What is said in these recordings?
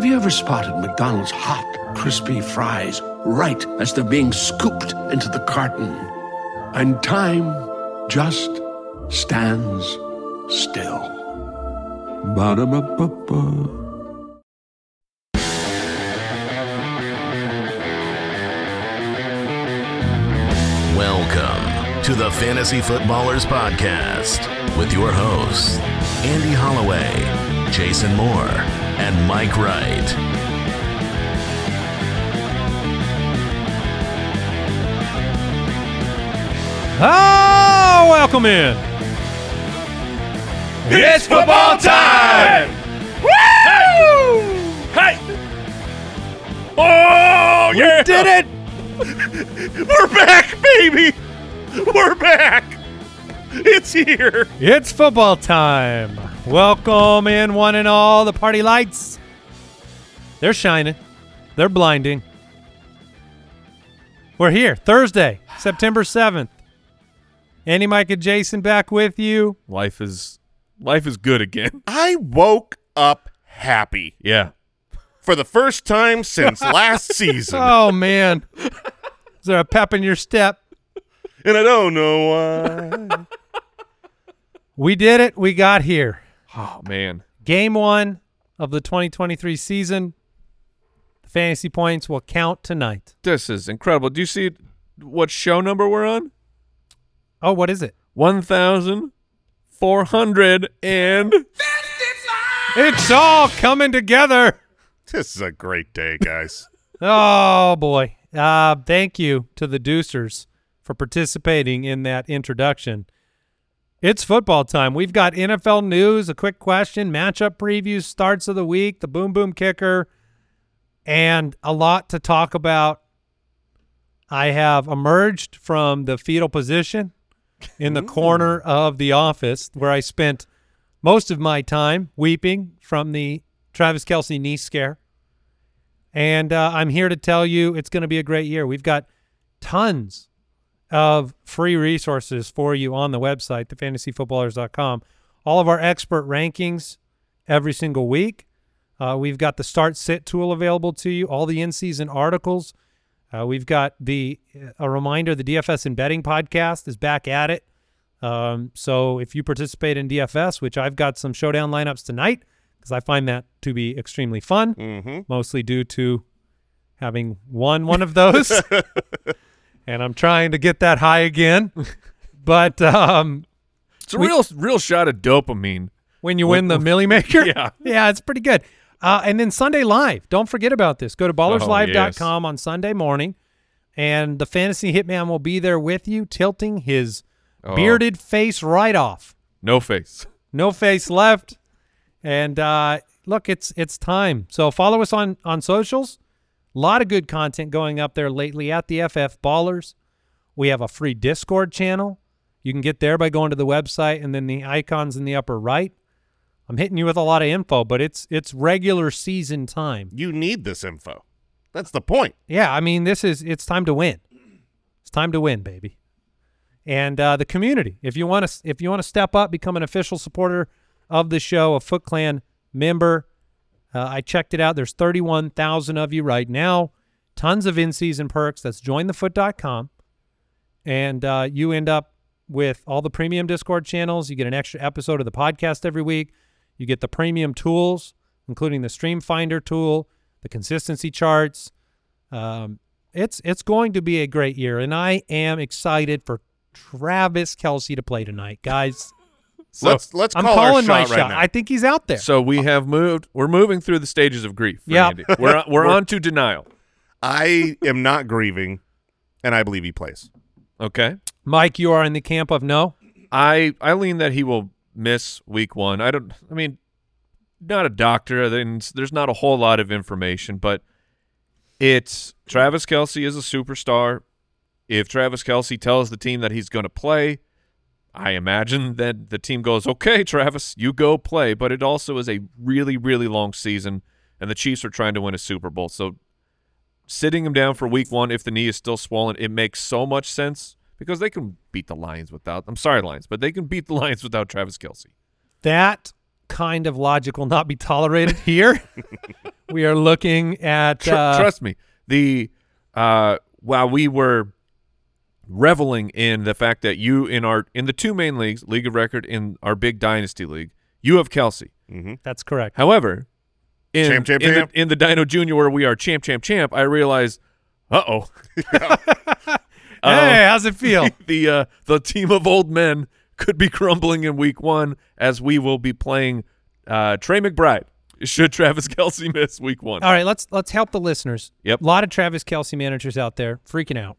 Have you ever spotted McDonald's hot, crispy fries right as they're being scooped into the carton? And time just stands still. Ba-da-ba-ba-ba. Welcome to the Fantasy Footballers Podcast with your hosts, Andy Holloway, Jason Moore, and Mike Wright. Oh, welcome in. It's football time! Woo! Hey! Oh, yeah! Did it? We're back, baby! We're back! It's here! It's football time. Welcome in, one and all. The party lights. They're shining. They're blinding. We're here. Thursday, September 7th. Andy, Mike, and Jason back with you. life is life is good again. I woke up happy Yeah. for the first time since last season. Oh, man. Is there a pep in your step? And I don't know why. We did it. We got here. Oh man. Game one of the 2023 season. The fantasy points will count tonight. This is incredible. Do you see what show number we're on? Oh, what is it? One thousand four hundred and It's all coming together. This is a great day, guys. Oh boy. Uh thank you to the Deucers for participating in that introduction. It's football time. We've got NFL news, a quick question, matchup previews, starts of the week, the boom boom kicker, and a lot to talk about. I have emerged from the fetal position in the corner of the office where I spent most of my time weeping from the Travis Kelce knee scare. And uh, I'm here to tell you it's going to be a great year. We've got tons of free resources for you on the website, thefantasyfootballers.com. All of our expert rankings every single week. Uh, we've got the start sit tool available to you, all the in season articles. Uh, we've got the a reminder the DFS and betting podcast is back at it. Um, so if you participate in DFS, which I've got some showdown lineups tonight, because I find that to be extremely fun, Mm-hmm. mostly due to having won one of those, and I'm trying to get that high again. But um, it's a We- real real shot of dopamine. when you win the Milly Maker, Yeah. yeah, it's pretty good. Uh, and then Sunday Live, don't forget about this. Go to ballerslive.com on Sunday morning, and the fantasy hitman will be there with you, tilting his Oh. bearded face right off. No face. no face left. And uh, look, it's it's time. So follow us on on socials. A lot of good content going up there lately at the FF Ballers. We have a free Discord channel. You can get there by going to the website and then the icons in the upper right. I'm hitting you with a lot of info, but it's it's regular season time. You need this info. That's the point. Yeah, I mean, this is it's time to win. It's time to win, baby. And uh, the community. If you want to, if you want to step up, become an official supporter of the show, a Foot Clan member. Uh, I checked it out. There's 31,000 of you right now. Tons of in-season perks. That's jointhefoot.com, and uh, you end up with all the premium Discord channels. You get an extra episode of the podcast every week. You get the premium tools, including the Stream Finder tool, the consistency charts. Um, it's it's going to be a great year, and I am excited for Travis Kelce to play tonight, guys. So let's let's I'm call calling our my shot right shot. now. I think he's out there. So we have moved. We're moving through the stages of grief. for Yeah. Andy. We're we're on to denial. I am not grieving, and I believe he plays. Okay. Mike, you are in the camp of no. I I lean that he will miss week one. I don't. I mean, not a doctor. Then there's not a whole lot of information, but it's Travis Kelce is a superstar. If Travis Kelce tells the team that he's going to play, I imagine that the team goes, "Okay, Travis, you go play." But it also is a really, really long season, and the Chiefs are trying to win a Super Bowl. So sitting him down for week one, if the knee is still swollen, it makes so much sense because they can beat the Lions without. I'm sorry, Lions, but they can beat the Lions without Travis Kelce. That kind of logic will not be tolerated here. we are looking at Tr- uh, trust me. The uh, while we were reveling in the fact that you in our in the two main leagues, League of Record in our big dynasty league, you have Kelce. That's correct. However, in Champ, champ, in, champ. The, in the Dino Junior where we are champ, champ, champ, I realized, uh oh, hey, how's it feel? the uh, the team of old men could be crumbling in week one as we will be playing uh, Trey McBride. Should Travis Kelce miss week one? All right, let's let's help the listeners. Yep. A lot of Travis Kelce managers out there freaking out.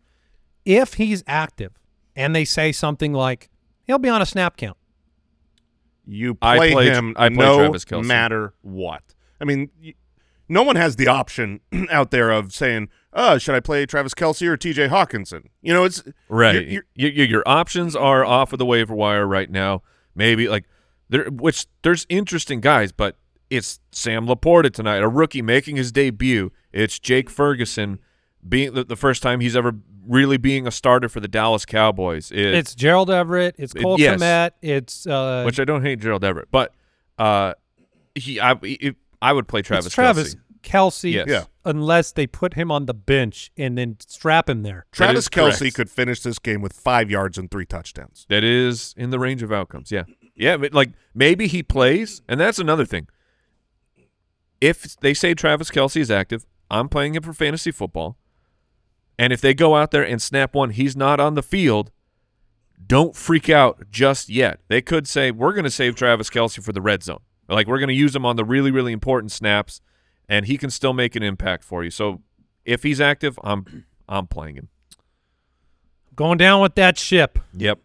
If he's active and they say something like he'll be on a snap count, You I play play- him I play no Travis Kelce. matter what. I mean, no one has the option out there of saying, "Oh, should I play Travis Kelce or T.J. Hockenson?" You know, it's Right. you're- you're- your, your, your options are off of the waiver wire right now. Maybe like there, which there's interesting guys, but it's Sam LaPorta tonight, a rookie making his debut. It's Jake Ferguson being the, the first time he's ever really being a starter for the Dallas Cowboys. It- it's Gerald Everett, it's It- Cole yes. Kmet, it's uh, which I don't hate Gerald Everett, but uh, he I it, I would play Travis. it's Travis Kelce. Kelsey, Yes. Yeah. unless they put him on the bench and then strap him there. Travis Kelce correct. could finish this game with five yards and three touchdowns. That is in the range of outcomes. Yeah. Yeah. But like maybe he plays, and that's another thing. If they say Travis Kelce is active, I'm playing him for fantasy football. And if they go out there and snap one, he's not on the field. Don't freak out just yet. They could say, we're going to save Travis Kelce for the red zone. Like, we're going to use him on the really, really important snaps, and he can still make an impact for you. So if he's active, I'm I'm playing him. Going down with that ship. Yep.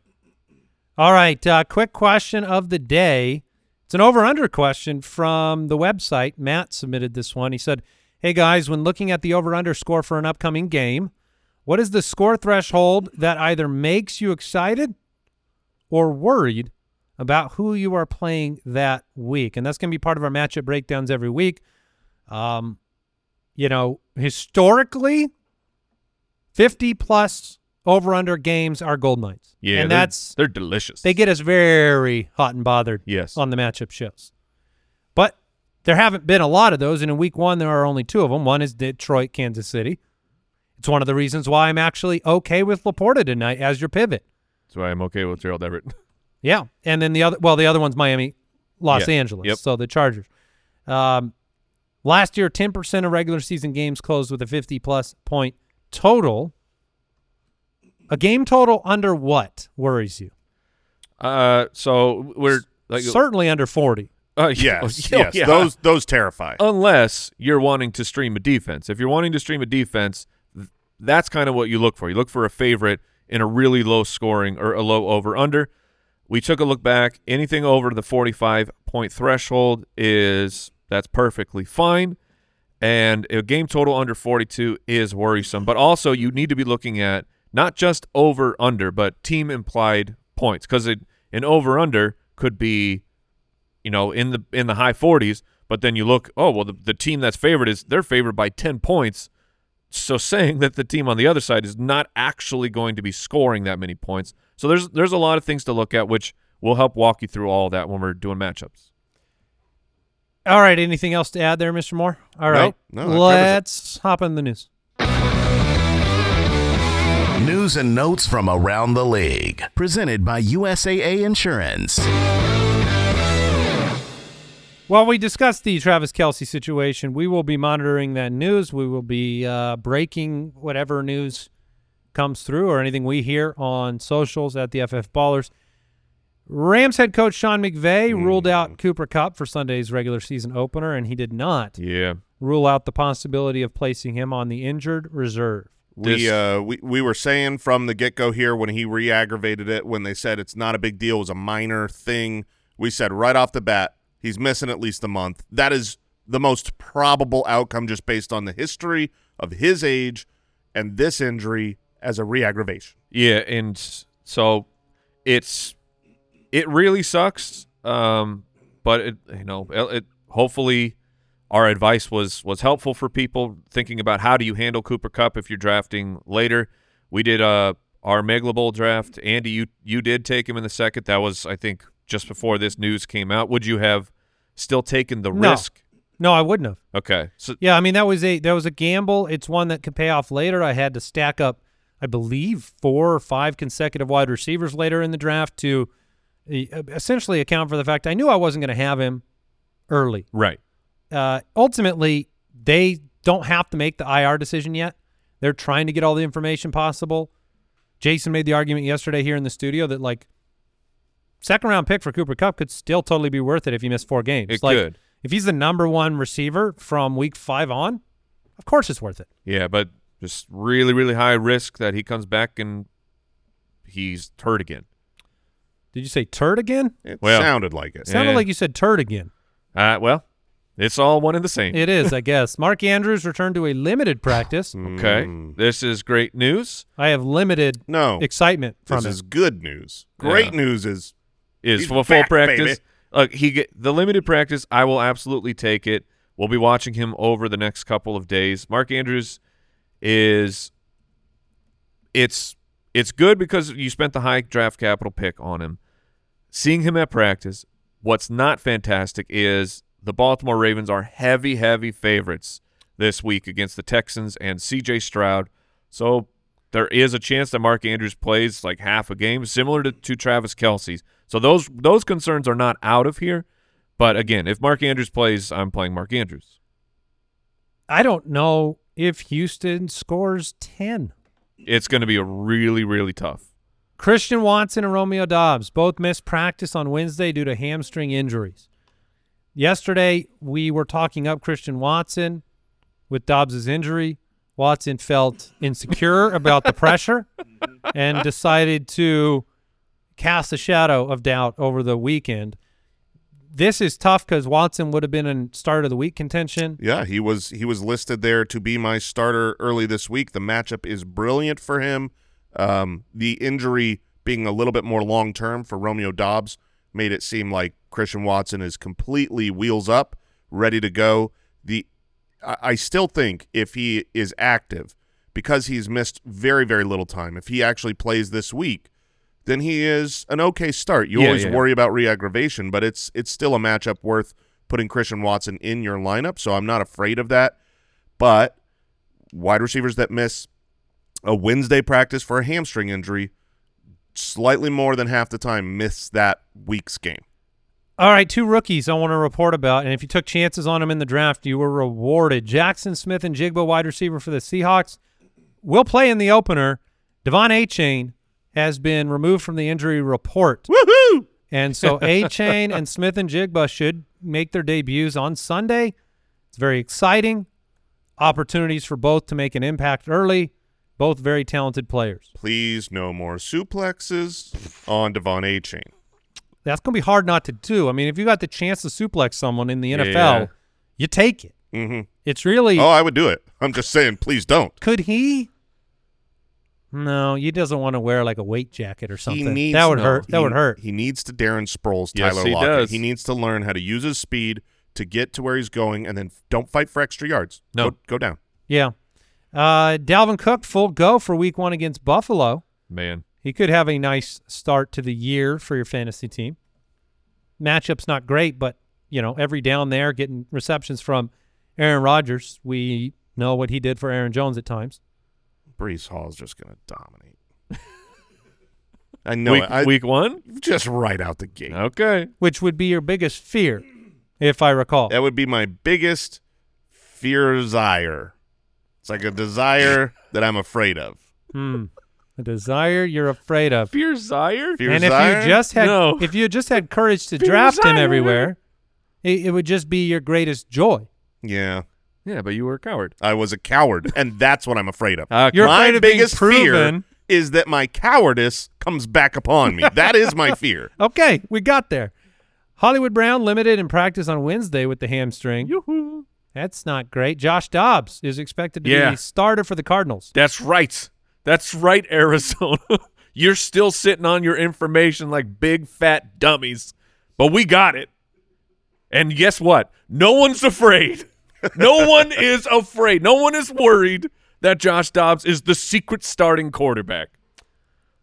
All right, uh, quick question of the day. It's an over-under question from the website. Matt submitted this one. He said, "Hey guys, when looking at the over/under score for an upcoming game, what is the score threshold that either makes you excited or worried about who you are playing that week?" And that's going to be part of our matchup breakdowns every week. Um, you know, historically, 50 plus over/under games are gold knights. Yeah. and they're- that's they're delicious. they get us very hot and bothered Yes. on the matchup shows. But there haven't been a lot of those, and in week one there are only two of them. One is Detroit, Kansas City. It's one of the reasons why I'm actually okay with LaPorta tonight as your pivot. That's why I'm okay with Gerald Everett. Yeah, and then the other, well, the other one's Miami, Los Yeah. Angeles. Yep. So the Chargers. Um, last year, 10% of regular season games closed with a 50 plus point total. A game total under what worries you? Uh, so we're like Certainly under 40. uh, Yes, oh, yes, yeah. those those terrify. unless you're wanting to stream a defense. If you're wanting to stream a defense, that's kind of what you look for. You look for a favorite in a really low scoring or a low over under. We took a look back. Anything over the 45 point threshold is that's perfectly fine. And a game total under 42 is worrisome. But also, you need to be looking at not just over under, but team implied points because an over under could be you know, in the in the high 40s, but then you look, oh, well, the, the team that's favored is they're favored by 10 points. So saying that the team on the other side is not actually going to be scoring that many points. So there's there's a lot of things to look at, which will help walk you through all that when we're doing matchups. All right. Anything else to add there, Mr. Moore? All right. no, that covers it. Let's hop in the news. News and notes from around the league. Presented by USAA Insurance. While we discuss the Travis Kelce situation, we will be monitoring that news. We will be uh, breaking whatever news comes through or anything we hear on socials at the FF Ballers. Rams head coach Sean McVay ruled out Cooper Kupp for Sunday's regular season opener, and he did not Yeah. rule out the possibility of placing him on the injured reserve. We uh we, we were saying from the get go here when he re-aggravated it when they said it's not a big deal, it was a minor thing. We said right off the bat he's missing at least a month. That is the most probable outcome just based on the history of his age and this injury as a re-aggravation. Yeah, and so it's it really sucks. Um, but it you know it, it hopefully our advice was was helpful for people thinking about how do you handle Cooper Kupp if you're drafting later. We did uh our Megla Bowl draft. Andy, you you did take him in the second. That was I think just before this news came out. Would you have still taken the No. risk? No, I wouldn't have. Okay. So Yeah, I mean that was a that was a gamble. It's one that could pay off later. I had to stack up, I believe, four or five consecutive wide receivers later in the draft to essentially account for the fact I knew I wasn't going to have him early. right. Uh, ultimately, they don't have to make the IR decision yet. They're trying to get all the information possible. Jason made the argument yesterday here in the studio that like second round pick for Cooper Kupp could still totally be worth it if he missed four games. It like could. if he's the number one receiver from week five on, of course it's worth it. Yeah, but just really, really high risk that he comes back and he's hurt again. Did you say turd again? It Well- sounded like it. Sounded Yeah. like you said turd again. Uh, well, it's all one and the same. It is, I guess. Mark Andrews returned to a limited practice. okay. Mm. This is great news. I have limited No, excitement from this it. is good news. Great Yeah. news is Is He's full, full back, practice. baby. Look, he get the limited practice. I will absolutely take it. We'll be watching him over the next couple of days. Mark Andrews is it's it's good because you spent the high draft capital pick on him. Seeing him at practice, what's not fantastic is the Baltimore Ravens are heavy, heavy favorites this week against the Texans and CJ Stroud. So there is a chance that Mark Andrews plays like half a game, similar to, to Travis Kelce's. So those those concerns are not out of here. But again, if Mark Andrews plays, I'm playing Mark Andrews. I don't know if Houston scores 10. It's going to be a really, really tough. Christian Watson and Romeo Doubs both missed practice on Wednesday due to hamstring injuries. Yesterday, we were talking up Christian Watson with Doubs's injury. Watson felt insecure about the pressure and decided to cast a shadow of doubt over the weekend. This is tough because Watson would have been in start of the week contention. Yeah, he was he was listed there to be my starter early this week. The matchup is brilliant for him. Um, the injury being a little bit more long term for Romeo Doubs made it seem like Christian Watson is completely wheels up, ready to go. The I, I still think if he is active, because he's missed very very little time, if he actually plays this week, then he is an okay start. You Yeah, always yeah. worry about re-aggravation, but it's it's still a matchup worth putting Christian Watson in your lineup, so I'm not afraid of that. But wide receivers that miss a Wednesday practice for a hamstring injury, slightly more than half the time miss that week's game. All right, two rookies I want to report about, and if you took chances on them in the draft, you were rewarded. Jaxon Smith-Njigba, wide receiver for the Seahawks, will play in the opener. De'Von Achane has been removed from the injury report, Woohoo! and so Achane and Smith-Njigba should make their debuts on Sunday. It's very exciting. Opportunities for both to make an impact early. Both very talented players. Please no more suplexes on Devon A. Chain. That's going to be hard not to do. I mean, if you got the chance to suplex someone in the NFL, Yeah. you take it. hmm It's really Oh, I would do it. I'm just saying, please don't. Could he? No, he doesn't want to wear like a weight jacket or something. He needs that would no, hurt. That he- would hurt. He needs to Darren Sproles Yes, Tyler he Lockett. does. He needs to learn how to use his speed to get to where he's going, and then don't fight for extra yards. No. go, go down. yeah. Uh, Dalvin Cook full go for Week One against Buffalo. Man, He could have a nice start to the year for your fantasy team. Matchup's not great, but you know every down there getting receptions from Aaron Rodgers. We know what he did for Aaron Jones at times. Breece Hall is just going to dominate. I know week, it. I, week one. just right out the gate. Okay. which would be your biggest fear, if I recall. That would be my biggest fear desire. It's like a desire that I'm afraid of. Hmm. A desire you're afraid of. Fear Zaire? Fear and if you just had No. if you just had courage to Fear draft him everywhere, it, it would just be your greatest joy. yeah, Yeah, but you were a coward. I was a coward, and that's what I'm afraid of. Okay. Uh, you're my afraid of being biggest fear is that my cowardice comes back upon me. that is my fear. Okay, we got there. Hollywood Brown limited in practice on Wednesday with the hamstring. Yoo-hoo. That's not great. Josh Dobbs is expected to Yeah. be the starter for the Cardinals. That's right. That's right, Arizona. You're still sitting on your information like big fat dummies, but we got it. And guess what? No one's afraid. No one is afraid. No one is worried that Josh Dobbs is the secret starting quarterback.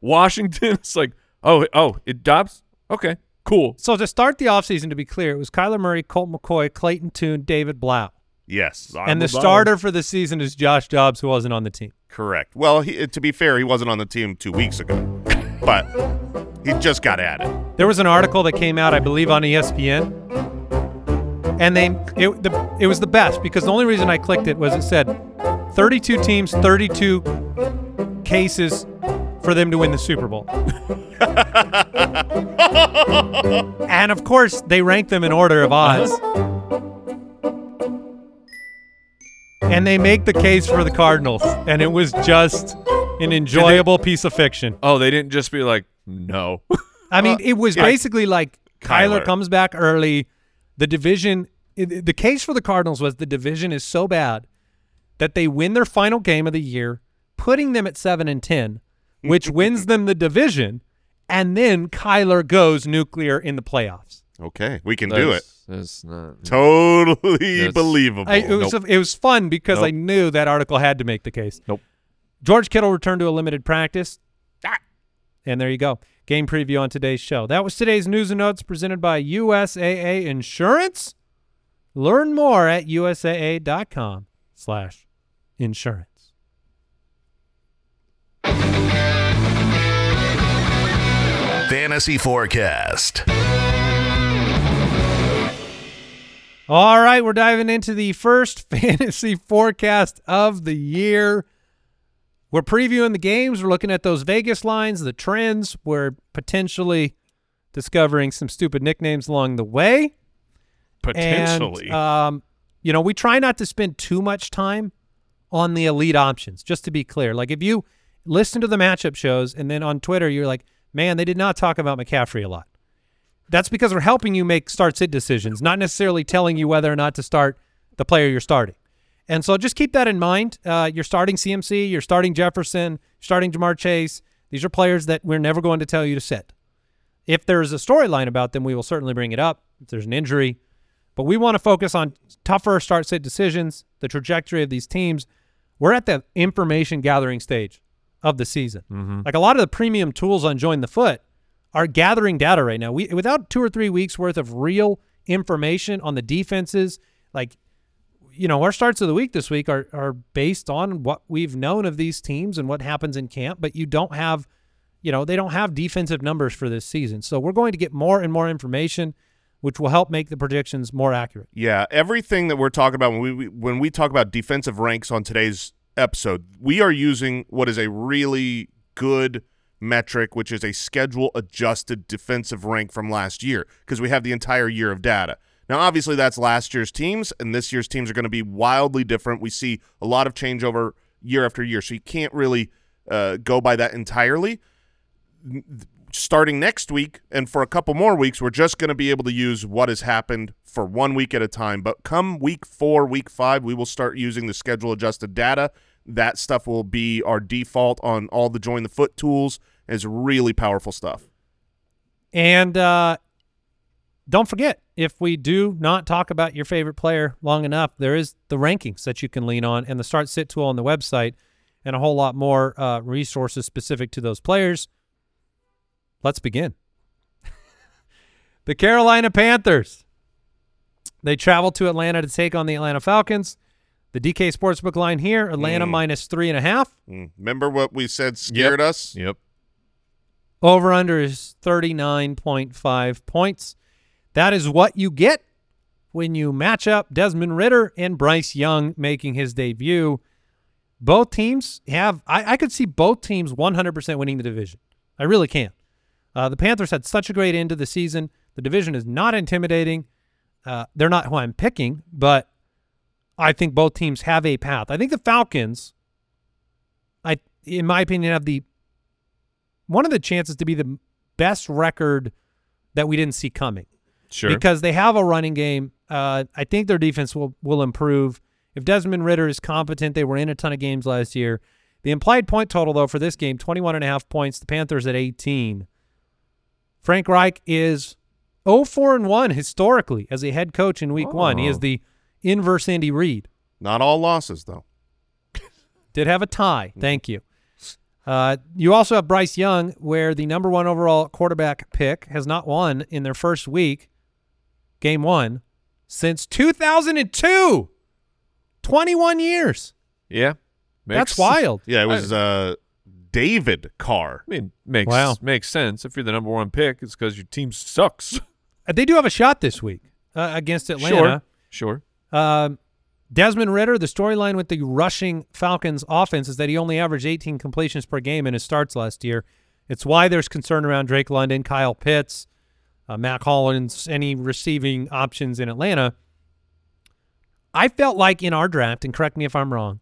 Washington Washington's like, oh, oh, it Dobbs? Okay. Cool. So to start the offseason, to be clear, it was Kyler Murray, Colt McCoy, Clayton Tune, David Blough. Yes, and the starter for the season is Josh Dobbs, who wasn't on the team. correct. Well, he, to be fair, he wasn't on the team two weeks ago, but he just got added. There was an article that came out, I believe, on ESPN, and they it, the, it was the best because the only reason I clicked it was it said 32 teams, 32 cases for them to win the Super Bowl. and of course, they ranked them in order of odds. And they make the case for the Cardinals, and it was just an enjoyable piece of fiction. Oh, they didn't just be like, no. I mean, it was yeah. basically like Kyler, Kyler. comes back early. The division, the case for the Cardinals was the division is so bad that they win their final game of the year, putting them at seven and ten, which wins them the division, and then Kyler goes nuclear in the playoffs. Okay, we can do it. That's- That's not. Totally That's- believable. I, it was it was fun because I knew that article had to make the case. Nope. George Kittle returned to a limited practice. Ah. And there you go. Game preview on today's show. That was today's news and notes presented by USAA Insurance. Learn more at usaa.com slash insurance. Fantasy Forecast. All right, we're diving into the first fantasy forecast of the year. We're previewing the games. We're looking at those Vegas lines, the trends. We're potentially discovering some stupid nicknames along the way. Potentially. And, um, you know, we try not to spend too much time on the elite options, just to be clear. Like if you listen to the matchup shows and then on Twitter you're like, man, they did not talk about McCaffrey a lot. That's because we're helping you make start sit decisions, not necessarily telling you whether or not to start the player you're starting. And so just keep that in mind. Uh, you're starting CMC, you're starting Jefferson, starting Ja'Marr Chase. These are players that we're never going to tell you to sit. If there's a storyline about them, we will certainly bring it up. If there's an injury, but we want to focus on tougher start sit decisions, the trajectory of these teams. We're at the information gathering stage of the season. Like a lot of the premium tools on Join the Foot are gathering data right now. We without two or three weeks worth of real information on the defenses, like you know, our starts of the week this week are are based on what we've known of these teams and what happens in camp, but you don't have you know, they don't have defensive numbers for this season. So we're going to get more and more information which will help make the predictions more accurate. Yeah, everything that we're talking about when we- when we talk about defensive ranks on today's episode, we are using what is a really good metric, which is a schedule adjusted defensive rank from last year because we have the entire year of data. Now, obviously, that's last year's teams, and this year's teams are going to be wildly different. We see a lot of changeover year after year, so you can't really uh, go by that entirely starting next week and for a couple more weeks, we're just going to be able to use what has happened for one week at a time. But come week four, week five, we will start using the schedule adjusted data. That stuff will be our default on all the join the foot tools. It's really powerful stuff. And uh, don't forget, if we do not talk about your favorite player long enough, there is the rankings that you can lean on and the start sit tool on the website and a whole lot more uh, resources specific to those players. Let's begin. the Carolina Panthers. They travel to Atlanta to take on the Atlanta Falcons. The DK Sportsbook line here, Atlanta Mm. minus three and a half. Mm. Remember what we said scared us? Yep. Over under is 39.5 points. That is what you get when you match up Desmond Ridder and Bryce Young making his debut. Both teams have, I, I could see both teams 100% winning the division. I really can. Uh, the Panthers had such a great end to the season. The division is not intimidating. Uh, they're not who I'm picking, but I think both teams have a path. I think the Falcons, I, in my opinion, have the one of the chances to be the best record that we didn't see coming Sure. because they have a running game. Uh, I think their defense will will improve. If Desmond Ridder is competent, they were in a ton of games last year. The implied point total, though, for this game, 21 and a half points. The Panthers at 18. Frank Reich is 0-4 and 1 historically as a head coach in week one. He is Oh. the inverse Andy Reid. Not all losses, though. Did have a tie. Thank you. Uh, you also have Bryce Young, where the number one overall quarterback pick has not won in their first week, game one, since 2002. 21 years. Yeah, That's wild. Yeah, it was uh, David Carr. I mean, makes Wow. makes sense. If you're the number one pick, it's because your team sucks. Uh, They do have a shot this week uh, against Atlanta. Sure, sure. Um, Desmond Ridder, the storyline with the rushing Falcons offense is that he only averaged 18 completions per game in his starts last year. It's why there's concern around Drake London, Kyle Pitts, uh, Mack Hollins, any receiving options in Atlanta. I felt like in our draft, and correct me if I'm wrong,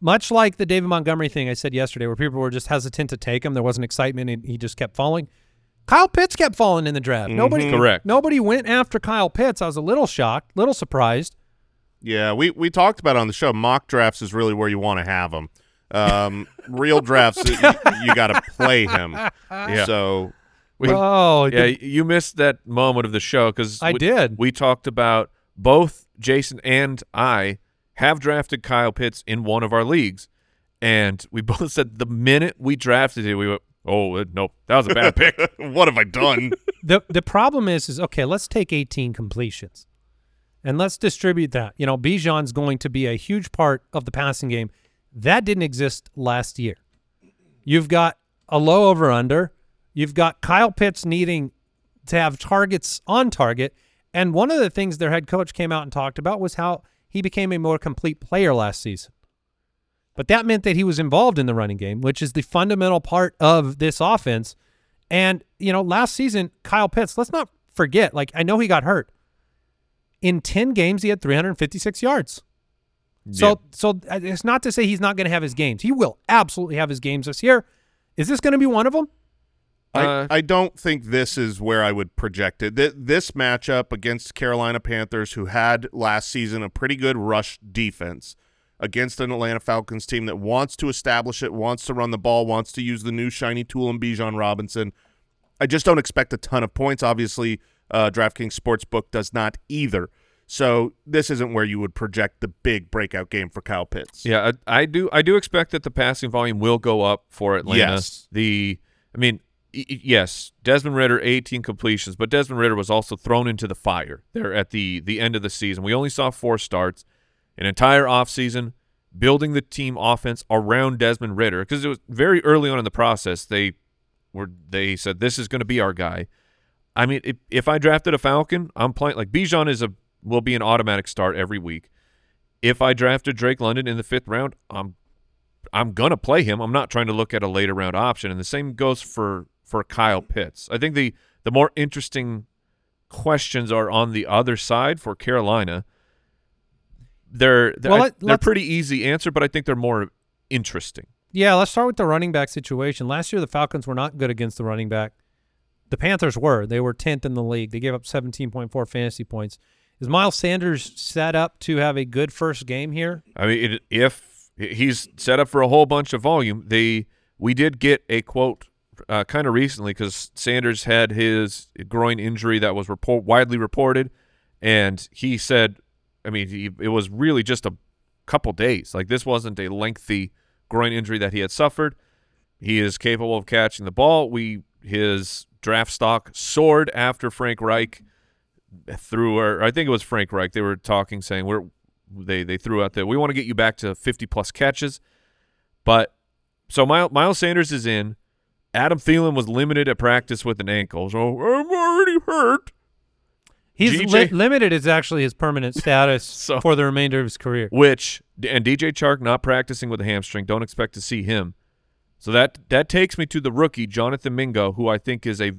much like the David Montgomery thing I said yesterday, where people were just hesitant to take him, there wasn't excitement, and he just kept falling. Kyle Pitts kept falling in the draft. Nobody, Correct. Nobody went after Kyle Pitts. I was a little shocked, little surprised. Yeah, we we talked about it on the show. Mock drafts is really where you want to have them. Um, real drafts, you, you got to play him. Yeah. So We- oh, yeah, the- you missed that moment of the show because I we, did. We talked about both Jason and I have drafted Kyle Pitts in one of our leagues, and we both said the minute we drafted it, we went, "Oh uh, no, that was a bad pick." what have I done? the the problem is is okay. Let's take 18 completions, and let's distribute that. You know, Bijan's going to be a huge part of the passing game. That didn't exist last year. You've got a low over under. You've got Kyle Pitts needing to have targets on target. And one of the things their head coach came out and talked about was how he became a more complete player last season. But that meant that he was involved in the running game, which is the fundamental part of this offense. And, you know, last season, Kyle Pitts, let's not forget, like, I know he got hurt. In 10 games, he had 356 yards. So, Yeah. so uh, it's not to say he's not going to have his games. He will absolutely have his games this year. Is this going to be one of them? Uh, I, I don't think this is where I would project it. Th- this matchup against Carolina Panthers, who had last season a pretty good rush defense, against an Atlanta Falcons team that wants to establish it, wants to run the ball, wants to use the new shiny tool in Bijan Robinson. I just don't expect a ton of points. Obviously, uh, DraftKings Sportsbook does not either. So this isn't where you would project the big breakout game for Kyle Pitts. Yeah, I, I do. I do expect that the passing volume will go up for Atlanta. Yes. The, I mean, yes, Desmond Ridder, 18 completions, but Desmond Ridder was also thrown into the fire there at the the end of the season. We only saw four starts, an entire offseason, building the team offense around Desmond Ridder because it was very early on in the process. They were they said this is going to be our guy. I mean, if, if I drafted a Falcon, I'm playing like Bijan is a will be an automatic start every week. If I drafted Drake London in the fifth round, I'm I'm gonna play him. I'm not trying to look at a later round option, and the same goes for for Kyle Pitts. I think the the more interesting questions are on the other side for Carolina. They're they're, Well, let- they're pretty easy answer, but I think they're more interesting. Yeah, let's start with the running back situation. Last year, the Falcons were not good against the running back. The Panthers were. They were 10th in the league. They gave up 17.4 fantasy points. Is Miles Sanders set up to have a good first game here? I mean, it, if he's set up for a whole bunch of volume, they we did get a quote uh, kind of recently because Sanders had his groin injury that was report widely reported, and he said, I mean, he, it was really just a couple days. Like this wasn't a lengthy groin injury that he had suffered. He is capable of catching the ball. We his draft stock soared after Frank Reich threw, or I think it was Frank Reich. They were talking, saying we're they they threw out that we want to get you back to 50 plus catches, but so Miles, Miles Sanders is in. Adam Thielen was limited at practice with an ankle, so I'm already hurt. He's li- limited is actually his permanent status So- for the remainder of his career. Which and DJ Chark not practicing with a hamstring. Don't expect to see him. So that that takes me to the rookie Jonathan Mingo, who I think is a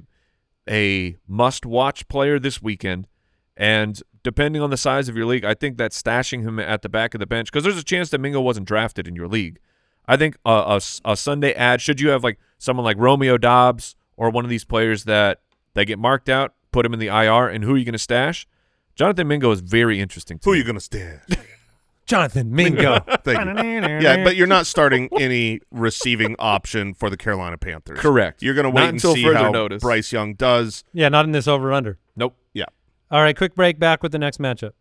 a must watch player this weekend. And depending on the size of your league, I think that stashing him at the back of the bench because there's a chance that Mingo wasn't drafted in your league. I think a a Sunday ad should you have like someone like Romeo Doubs or one of these players that they get marked out, put him in the IR, and who are you going to stash? Jonathan Mingo is very interesting. To Who are you going to stash? Jonathan Mingo. Thank you. Yeah, but you're not starting any receiving option for the Carolina Panthers. Correct. You're going to Not wait and until see further how notice. Bryce Young does. yeah, not in this over under. Nope. Yeah. All right, quick break. Back with the next matchup.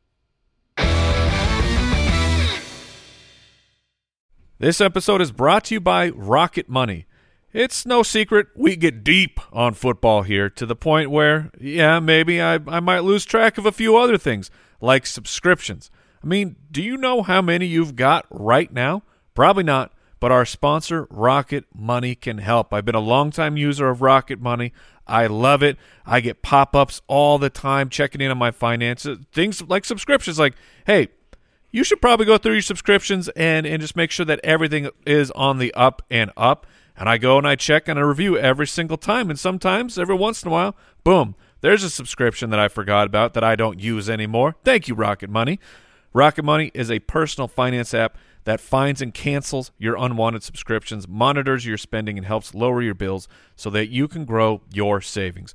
This episode is brought to you by Rocket Money. It's no secret we get deep on football here to the point where, yeah, maybe I, I might lose track of a few other things, like subscriptions. I mean, do you know how many you've got right now? Probably not, but our sponsor, Rocket Money, can help. I've been a longtime user of Rocket Money. I love it. I get pop ups all the time checking in on my finances. Things like subscriptions, like, hey, you should probably go through your subscriptions and, and just make sure that everything is on the up and up. And I go and I check and I review every single time. And sometimes, every once in a while, boom, there's a subscription that I forgot about that I don't use anymore. Thank you, Rocket Money. Rocket Money is a personal finance app that finds and cancels your unwanted subscriptions, monitors your spending, and helps lower your bills so that you can grow your savings.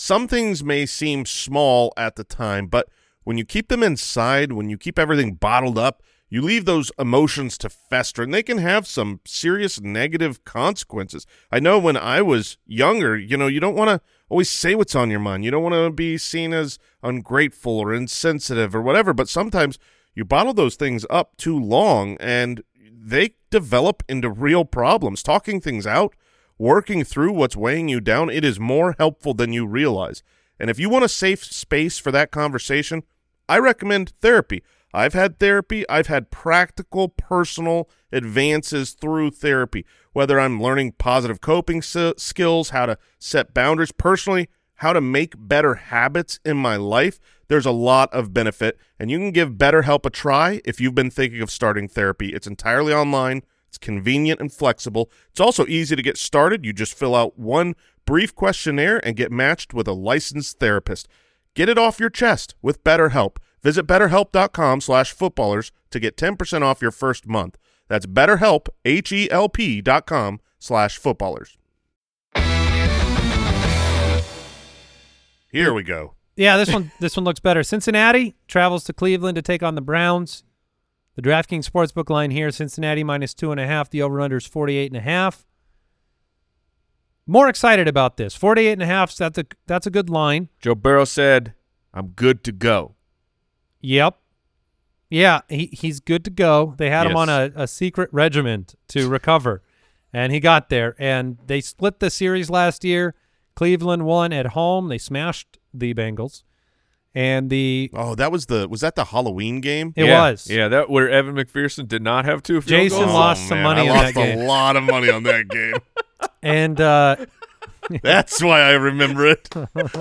Some things may seem small at the time, but when you keep them inside, when you keep everything bottled up, you leave those emotions to fester, and they can have some serious negative consequences. I know when I was younger, you know, you don't want to always say what's on your mind. You don't want to be seen as ungrateful or insensitive or whatever, but sometimes you bottle those things up too long and they develop into real problems. Talking things out – working through what's weighing you down, it is more helpful than you realize. And if you want a safe space for that conversation, I recommend therapy. I've had therapy. I've had practical, personal advances through therapy, whether I'm learning positive coping skills, how to set boundaries personally, how to make better habits in my life. There's a lot of benefit, and you can give BetterHelp a try if you've been thinking of starting therapy. It's entirely online. It's convenient and flexible. It's also easy to get started. You just fill out one brief questionnaire and get matched with a licensed therapist. Get it off your chest with BetterHelp. Visit betterhelp.com slash footballers to get 10% off your first month. That's betterhelp, H-E-L-P dot com slash footballers. Here we go. Yeah, this one this one looks better. Cincinnati travels to Cleveland to take on the Browns. The DraftKings Sportsbook line here, Cincinnati minus two and a half. The over-under is 48 and a half. More excited about this. 48 and a half, that's a, that's a good line. Joe Burrow said, I'm good to go. Yep. Yeah, he, he's good to go. They had yes. him on a, a secret regiment to recover, and he got there. And they split the series last year. Cleveland won at home. They smashed the Bengals and the oh that was the was that the Halloween game? It yeah. was yeah that where Evan McPherson did not have two. Jason goals. Jason lost oh, some man. money. I on lost that game. a lot of money on that game, and uh, that's why I remember it.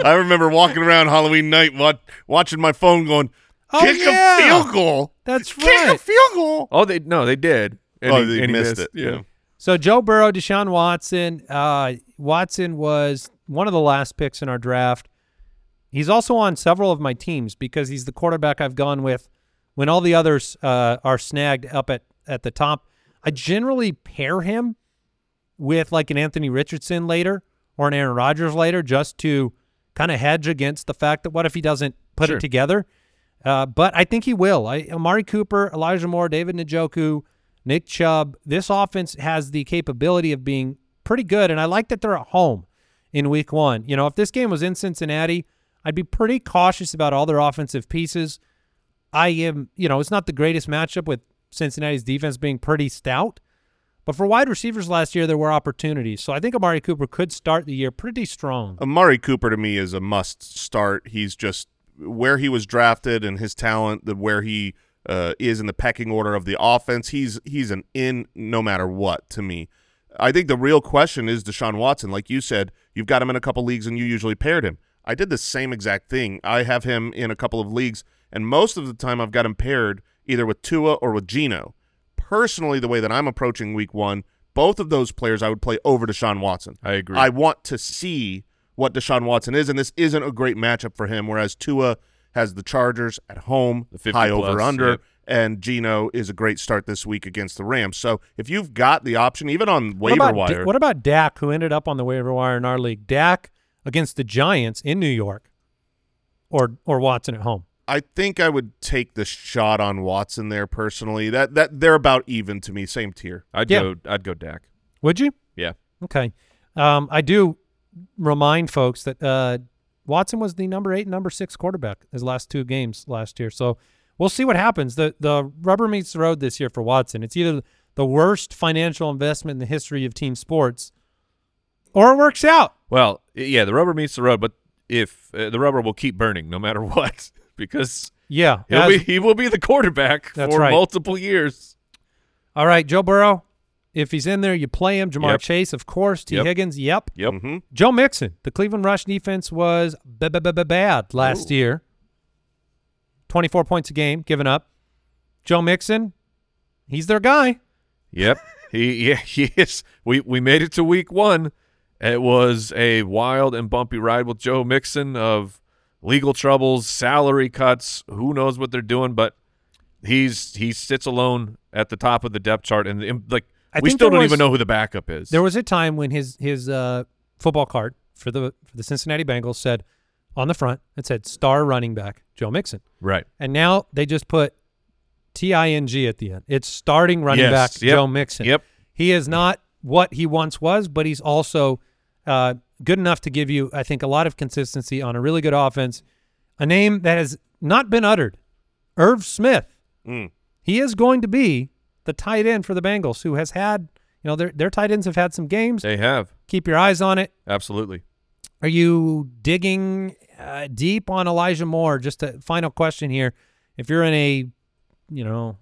I remember walking around Halloween night watch, watching my phone, going, oh, "Kick yeah. a field goal! That's right. Kick a field goal!" Oh, they no, they did. And oh, he, they missed, missed, it. Yeah. So Joe Burrow, Deshaun Watson. Uh, Watson was one of the last picks in our draft. He's also on several of my teams because he's the quarterback I've gone with when all the others uh, are snagged up at, at the top. I generally pair him with like an Anthony Richardson later or an Aaron Rodgers later just to kind of hedge against the fact that what if he doesn't put sure. it together? Uh, but I think he will. I, Amari Cooper, Elijah Moore, David Njoku, Nick Chubb. This offense has the capability of being pretty good, and I like that they're at home in week one. You know, if this game was in Cincinnati – I'd be pretty cautious about all their offensive pieces. I am, you know, it's not the greatest matchup with Cincinnati's defense being pretty stout. But for wide receivers last year, there were opportunities. So I think Amari Cooper could start the year pretty strong. Amari Cooper to me is a must start. He's just where he was drafted and his talent, the where he uh, is in the pecking order of the offense. He's he's an in no matter what to me. I think the real question is Deshaun Watson. Like you said, you've got him in a couple leagues and you usually paired him. I did the same exact thing. I have him in a couple of leagues, and most of the time I've got him paired either with Tua or with Geno. Personally, the way that I'm approaching week one, both of those players I would play over Deshaun Watson. I agree. I want to see what Deshaun Watson is, and this isn't a great matchup for him, whereas Tua has the Chargers at home, the high plus, over under, yep. and Geno is a great start this week against the Rams. So if you've got the option, even on What waiver about, wire, what about Dak, who ended up on the waiver wire in our league? Dak against the Giants in New York, or or Watson at home. I think I would take the shot on Watson there personally. That that they're about even to me, same tier. I'd Yeah. go. I'd go Dak. Would you? Yeah. Okay. Um, I do remind folks that uh, Watson was the number eight number six quarterback his last two games last year. So we'll see what happens. The the rubber meets the road this year for Watson. It's either the worst financial investment in the history of team sports, or it works out. Well, yeah, the rubber meets the road, but if uh, the rubber will keep burning no matter what, because Yeah. he'll as- be he will be the quarterback for right. multiple years. all right, Joe Burrow. If he's in there, you play him. Ja'Marr Yep. Chase, of course. Tee Yep. Higgins, yep. Yep. Mhm. Joe Mixon. The Cleveland Rush defense was b- b- b- b- bad last year. 24 points a game given up. Joe Mixon, he's their guy. Yep. he yeah, he is. We we made it to week one. It was a wild and bumpy ride with Joe Mixon of legal troubles, salary cuts, who knows what they're doing, but he's he sits alone at the top of the depth chart and like I we still don't was- even know who the backup is. There was a time when his his uh, football card for the for the Cincinnati Bengals said on the front it said star running back Joe Mixon, right. and now they just put T I N G at the end. It's starting running Yes, back yep, Joe Mixon. Yep. He is not what he once was, but he's also uh, good enough to give you, I think, a lot of consistency on a really good offense. A name that has not been uttered, Irv Smith. Mm. He is going to be the tight end for the Bengals, who has had, you know, their their tight ends have had some games. They have. Keep your eyes on it. Absolutely. Are you digging uh, deep on Elijah Moore? Just a final question here. If you're in a, you know,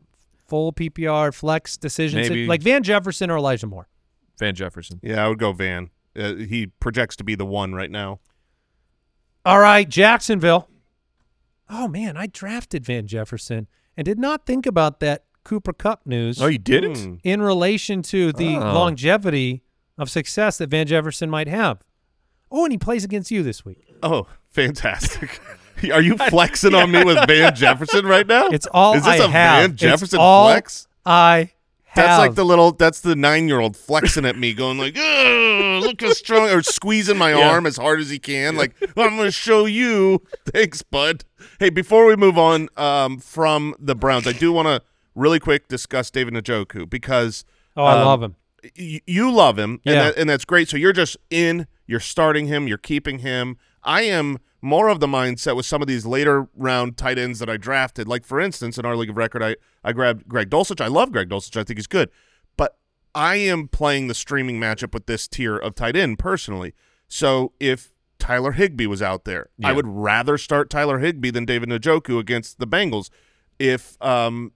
full PPR flex decision, Maybe. like Van Jefferson or Elijah Moore. Van Jefferson. Yeah, I would go Van. Uh, he projects to be the one right now. All right, Jacksonville. Oh man, I drafted Van Jefferson and did not think about that Cooper Kupp news Oh, you didn't? Hmm. in relation to the Oh. longevity of success that Van Jefferson might have. Oh, and he plays against you this week. Oh, fantastic! Are you flexing on me with Van Jefferson right now? It's all Is this I a have. Van It's Jefferson all flex? I That's like the little. That's the nine-year-old flexing at me, going like, "Ugh, "Look how strong!" or squeezing my Yeah. arm as hard as he can. Like, well, I'm going to show you. Thanks, bud. Hey, before we move on um, from the Browns, I do want to really quick discuss David Njoku because Oh, I um, love him. y- you love him, and, Yeah. that, and that's great. So you're just in, you're starting him, you're keeping him. I am more of the mindset with some of these later round tight ends that I drafted. Like for instance, in our league of record, I I grabbed Greg Dulcich. I love Greg Dulcich. I think he's good, but I am playing the streaming matchup with this tier of tight end personally. So if Tyler Higbee was out there, I would rather start Tyler Higbee than David Njoku against the Bengals. If um,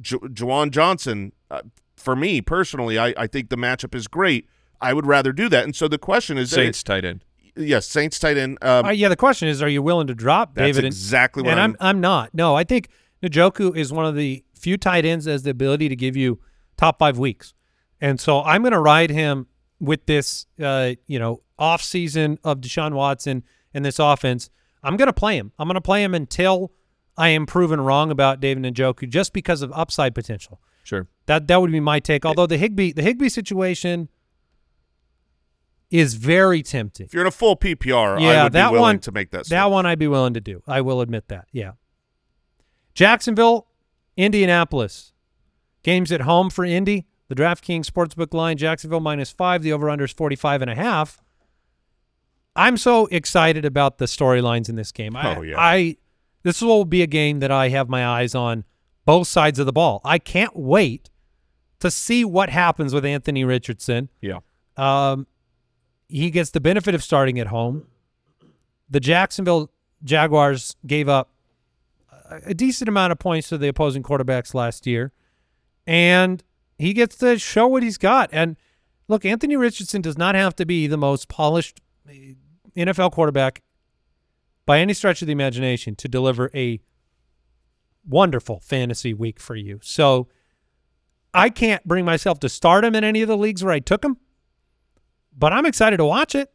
Ju- Juwan Johnson, uh, for me personally, I, I think the matchup is great. I would rather do that. And so the question is, Saints tight end. Yes, Saints tight end. Um, Uh, yeah, the question is, are you willing to drop David? and- exactly what and I'm. I'm, I'm not. No, I think Njoku is one of the few tight ends that has the ability to give you top five weeks, and so I'm going to ride him with this, uh, you know, off season of Deshaun Watson and this offense. I'm going to play him. I'm going to play him until I am proven wrong about David Njoku, just because of upside potential. Sure. That that would be my take. Although the Higbee the Higbee situation is very tempting. if you're in a full PPR, I Yeah, would that be willing one to make that. That one I'd be willing to do. I will admit that. Yeah. Jacksonville, Indianapolis. Games at home for Indy. The DraftKings Sportsbook line, Jacksonville minus five. The over-under is 45 and a half. I'm so excited about the storylines in this game. I, Oh, yeah. I this will be a game that I have my eyes on both sides of the ball. I can't wait to see what happens with Anthony Richardson. Yeah. Um, he gets the benefit of starting at home. The Jacksonville Jaguars gave up a- decent amount of points to the opposing quarterbacks last year, and he gets to show what he's got. And look, Anthony Richardson does not have to be the most polished eh, NFL quarterback by any stretch of the imagination to deliver a wonderful fantasy week for you. So I can't bring myself to start him in any of the leagues where I took him, but I'm excited to watch it.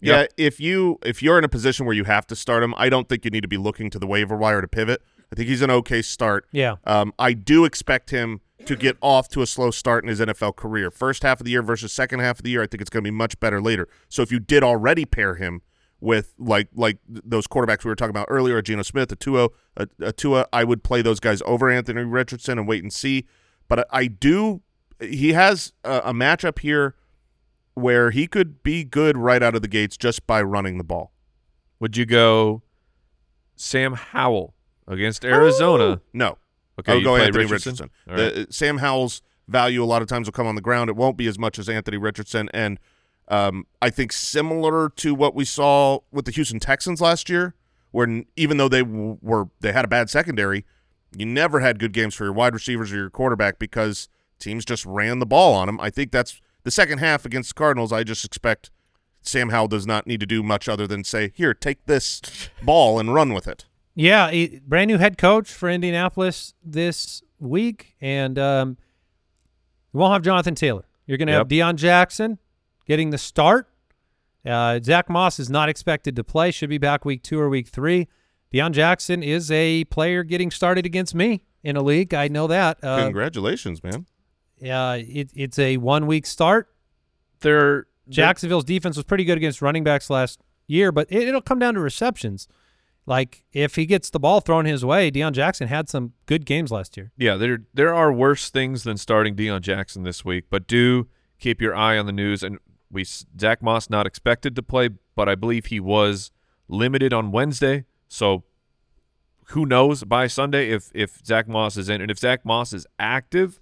Yeah, Yep. if you if you're in a position where you have to start him, I don't think you need to be looking to the waiver wire to pivot. I think he's an okay start. Yeah. Um, I do expect him to get off to a slow start in his NFL career. First half of the year versus second half of the year, I think it's going to be much better later. So if you did already pair him with like like those quarterbacks we were talking about earlier, Geno Smith, a Tua, a, a Tua, I would play those guys over Anthony Richardson and wait and see. But I, I do. He has a, a matchup here where he could be good right out of the gates just by running the ball. Would you go Sam Howell against Arizona? No. Okay, I would go Anthony Richardson? Richardson. The, Sam Howell's value a lot of times will come on the ground. It won't be as much as Anthony Richardson. And um, I think similar to what we saw with the Houston Texans last year, where even though they were they had a bad secondary, you never had good games for your wide receivers or your quarterback because teams just ran the ball on them. I think that's the second half against the Cardinals. I just expect Sam Howell does not need to do much other than say, "Here, take this ball and run with it." Yeah, he- brand new head coach for Indianapolis this week, and um, you won't have Jonathan Taylor. You're going to have Deon Jackson getting the start. Uh, Zach Moss is not expected to play; should be back week two or week three. Deon Jackson is a player getting started against me in a league. I know that. Uh, Congratulations, man. Yeah, it, it's a one week start. They're Jacksonville's defense was pretty good against running backs last year, but it, it'll come down to receptions. Like if he gets the ball thrown his way, Deon Jackson had some good games last year. Yeah, there there are worse things than starting Deon Jackson this week, but do keep your eye on the news. And we Zach Moss not expected to play, but I believe he was limited on Wednesday. So who knows by Sunday if if Zach Moss is in, and if Zach Moss is active,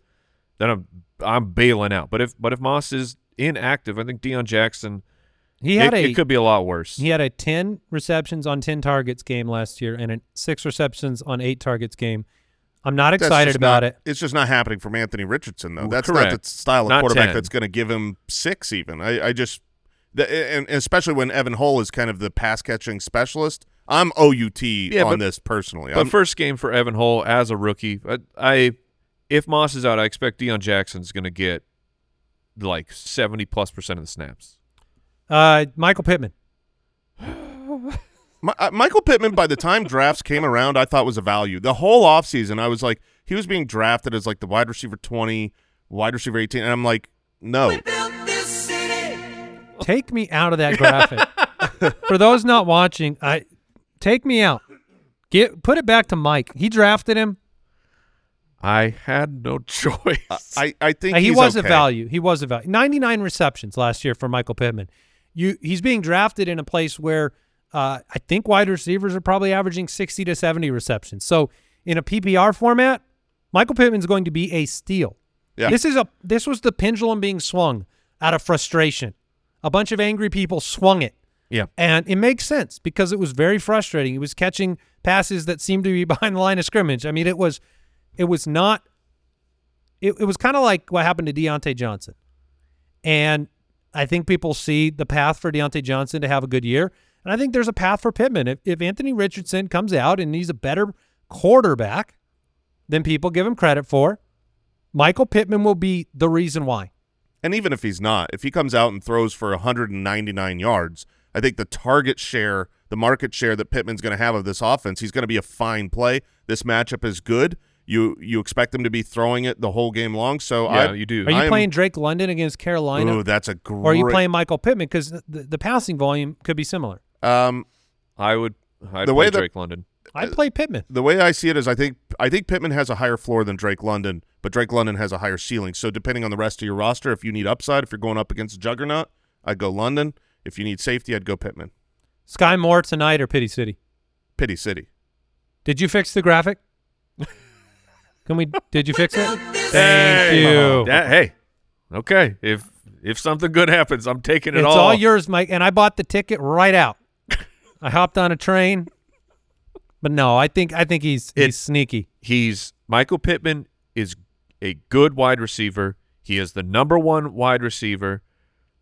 then I'm I'm bailing out. But if but if Moss is inactive, I think Deon Jackson. He had it, a it could be a lot worse. he had a ten receptions on ten targets game last year, and a six receptions on eight targets game. I'm not excited about not- it. It's just not happening from Anthony Richardson, though. That's correct. not the style of Not quarterback 10. that's going to give him six, even. I, I just, the, and, and especially when Evan Hull is kind of the pass catching specialist. I'm OUT Yeah, on but- this personally. But I'm- first game for Evan Hull as a rookie, I, I if Moss is out, I expect Deon Jackson's going to get like seventy plus percent of the snaps. Uh, Michael Pittman. Mi- uh, Michael Pittman, by the time drafts came around, I thought was a value. The whole offseason, I was like, he was being drafted as like the wide receiver 20, wide receiver 18. And I'm like, no. Take me out of that graphic. For those not watching, I take me out. Get put it back to Mike. He drafted him. I had no choice. I, I think he he's was okay. a value. He was a value. 99 receptions last year for Michael Pittman. You he's being drafted in a place where uh, I think wide receivers are probably averaging 60 to 70 receptions. So in a PPR format, Michael Pittman's going to be a steal. Yeah. This is a this was the pendulum being swung out of frustration. A bunch of angry people swung it. yeah, And it makes sense because it was very frustrating. He was catching passes that seemed to be behind the line of scrimmage. I mean, it was it was not it, it was kind of like what happened to Diontae Johnson. And I think people see the path for Diontae Johnson to have a good year. And I think there's a path for Pittman. If, if Anthony Richardson comes out and he's a better quarterback than people give him credit for, Michael Pittman will be the reason why. And even if he's not, if he comes out and throws for 199 yards, I think the target share, the market share that Pittman's going to have of this offense, he's going to be a fine play. This matchup is good. You you expect them to be throwing it the whole game long. So yeah, I, you do. Are you I am- playing Drake London against Carolina? Ooh, that's a great. or are you playing Michael Pittman? Because the, the passing volume could be similar. Um, I would. I'd The play way that- Drake London. I'd play Pittman. the way I see it is, I think I think Pittman has a higher floor than Drake London, but Drake London has a higher ceiling. So depending on the rest of your roster, if you need upside, if you're going up against a juggernaut, I'd go London. If you need safety, I'd go Pittman. Skyy Moore tonight or Pity City? Pity City. Did you fix the graphic? Can we? Did you fix it? Thank you. Yeah, hey, okay. If if something good happens, I'm taking it It's all. It's all yours, Mike. And I bought the ticket right out. I hopped on a train, but no, I think I think he's he's sneaky. He's Michael Pittman is a good wide receiver. He is the number one wide receiver.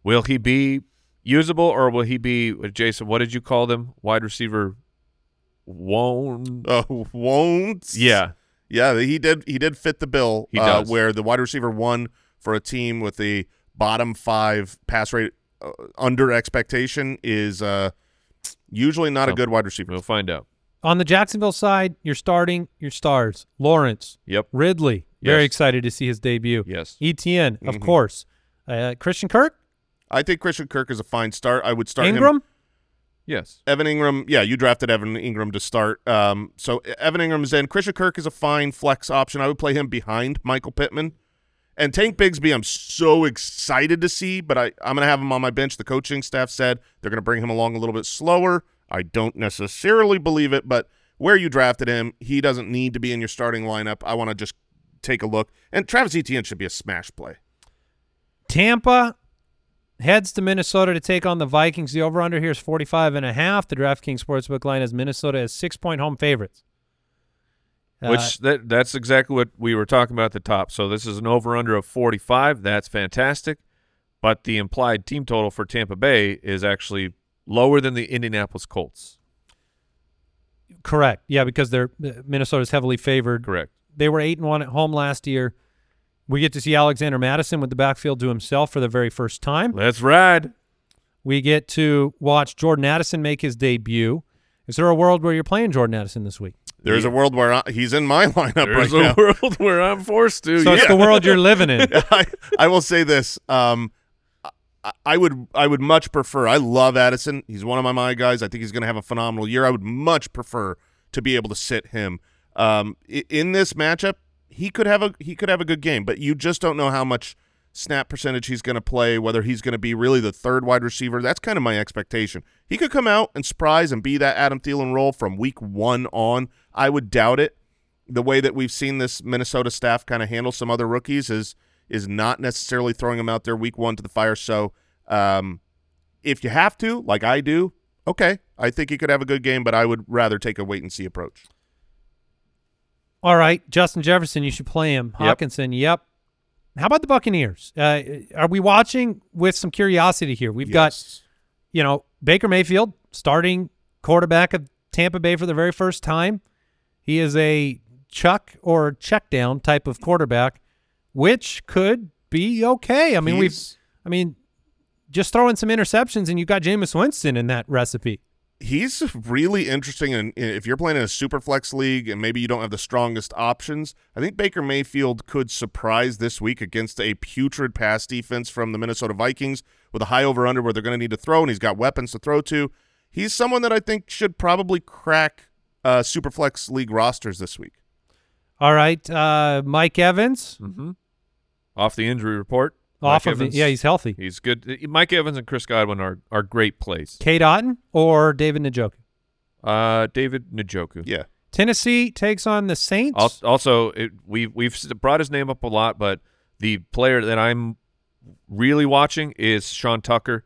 Will he be usable or will he be uh, Jason? What did you call them? Wide receiver won't. Oh, uh, won't. Yeah, Yeah, he did. He did fit the bill. He uh, does. Where the wide receiver one for a team with the bottom five pass rate uh, under expectation is uh, usually not a good wide receiver. we'll find out. On the Jacksonville side, you're starting your stars. Lawrence, Yep. Ridley, very Yes. excited to see his debut. Yes. ETN, of Mhm. course. Uh, Christian Kirk, I think Christian Kirk is a fine start. I would start him Engram. Yes. Evan Engram, yeah, you drafted Evan Engram to start. Um, so Evan Engram's in. Christian Kirk is a fine flex option. I would play him behind Michael Pittman. And Tank Bigsby, I'm so excited to see, but I, I'm going to have him on my bench. The coaching staff said they're going to bring him along a little bit slower. I don't necessarily believe it, but where you drafted him, he doesn't need to be in your starting lineup. I want to just take a look. And Travis Etienne should be a smash play. Tampa heads to Minnesota to take on the Vikings. The over-under here is 45 and a half. The DraftKings Sportsbook line has Minnesota as six-point home favorites. Uh, Which that that's exactly what we were talking about at the top. So this is an over under of 45. That's fantastic. But the implied team total for Tampa Bay is actually lower than the Indianapolis Colts. correct. Yeah, because they're uh, Minnesota's heavily favored. Correct. They were eight and one at home last year. We get to see Alexander Mattison with the backfield to himself for the very first time. Let's ride. We get to watch Jordan Addison make his debut. Is there a world where you're playing Jordan Addison this week? There's a world where I, he's in my lineup There's right a now. world where I'm forced to. So it's the world you're living in. I, I will say this. Um, I, I would I would much prefer. I love Addison. He's one of my my guys. I think he's going to have a phenomenal year. I would much prefer to be able to sit him. Um, in this matchup, he could have a he could have a good game, but you just don't know how much snap percentage he's going to play. Whether he's going to be really the third wide receiver. That's kind of my expectation. He could come out and surprise and be that Adam Thielen role from week one on. I would doubt it the way that we've seen this Minnesota staff kind of handle some other rookies is is not necessarily throwing them out there week one to the fire. So um, if you have to, like I do, okay, I think he could have a good game, but I would rather take a wait and see approach. All right, Justin Jefferson, you should play him. Hockenson, yep. How about the Buccaneers? Uh, are we watching with some curiosity here? We've got, you know, Baker Mayfield starting quarterback of Tampa Bay for the very first time. He is a chuck or check down type of quarterback, which could be okay. I mean, we've, I mean, just throw in some interceptions and you've got Jameis Winston in that recipe. He's really interesting. And if you're playing in a super flex league and maybe you don't have the strongest options, I think Baker Mayfield could surprise this week against a putrid pass defense from the Minnesota Vikings with a high over under where they're going to need to throw, and he's got weapons to throw to. He's someone that I think should probably crack uh, super flex league rosters this week. All right, uh, Mike Evans Mm-hmm. Off the injury report. Off Mike of the, yeah, he's healthy. he's good. Mike Evans and Chris Godwin are are great plays. Cade Otton or David Njoku? Uh, David Njoku. Yeah. Tennessee takes on the Saints. Al- Also, it, we've we've brought his name up a lot, but the player that I'm really watching is Sean Tucker,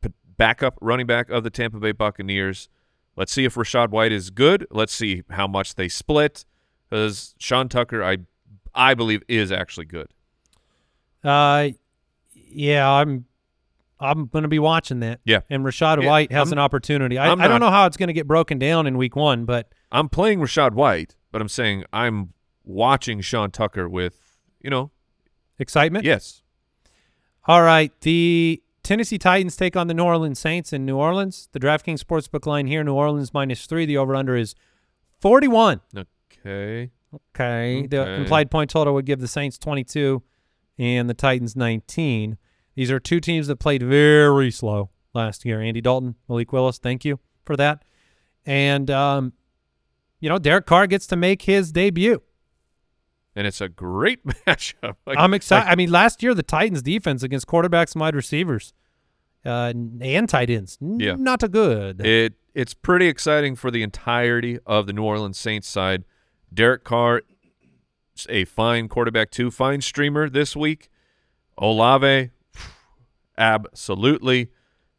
p- backup running back of the Tampa Bay Buccaneers. Let's see if Rachaad White is good. Let's see how much they split, because Sean Tucker, I I believe, is actually good. Uh, yeah, I'm I'm going to be watching that. Yeah. and Rachaad Yeah, White has I'm- an opportunity. I, I'm I don't know how it's going to get broken down in Week One, but I'm playing Rachaad White, but I'm saying I'm watching Sean Tucker with, you know, excitement. yes, All right, the Tennessee Titans take on the New Orleans Saints in New Orleans. The DraftKings Sportsbook line here: New Orleans minus three. The over/under is forty-one. okay, Okay. The implied point total would give the Saints 22 and the Titans 19. These are two teams that played very slow last year. Andy Dalton, Malik Willis, thank you for that. And, um, you know, Derek Carr gets to make his debut. and it's a great matchup. Like- I'm excited. like- I mean, last year, the Titans defense against quarterbacks and wide receivers uh, and tight ends, Yeah. not a good. It it's pretty exciting for the entirety of the New Orleans Saints side. Derek Carr, a fine quarterback too, fine streamer this week. Olave, absolutely.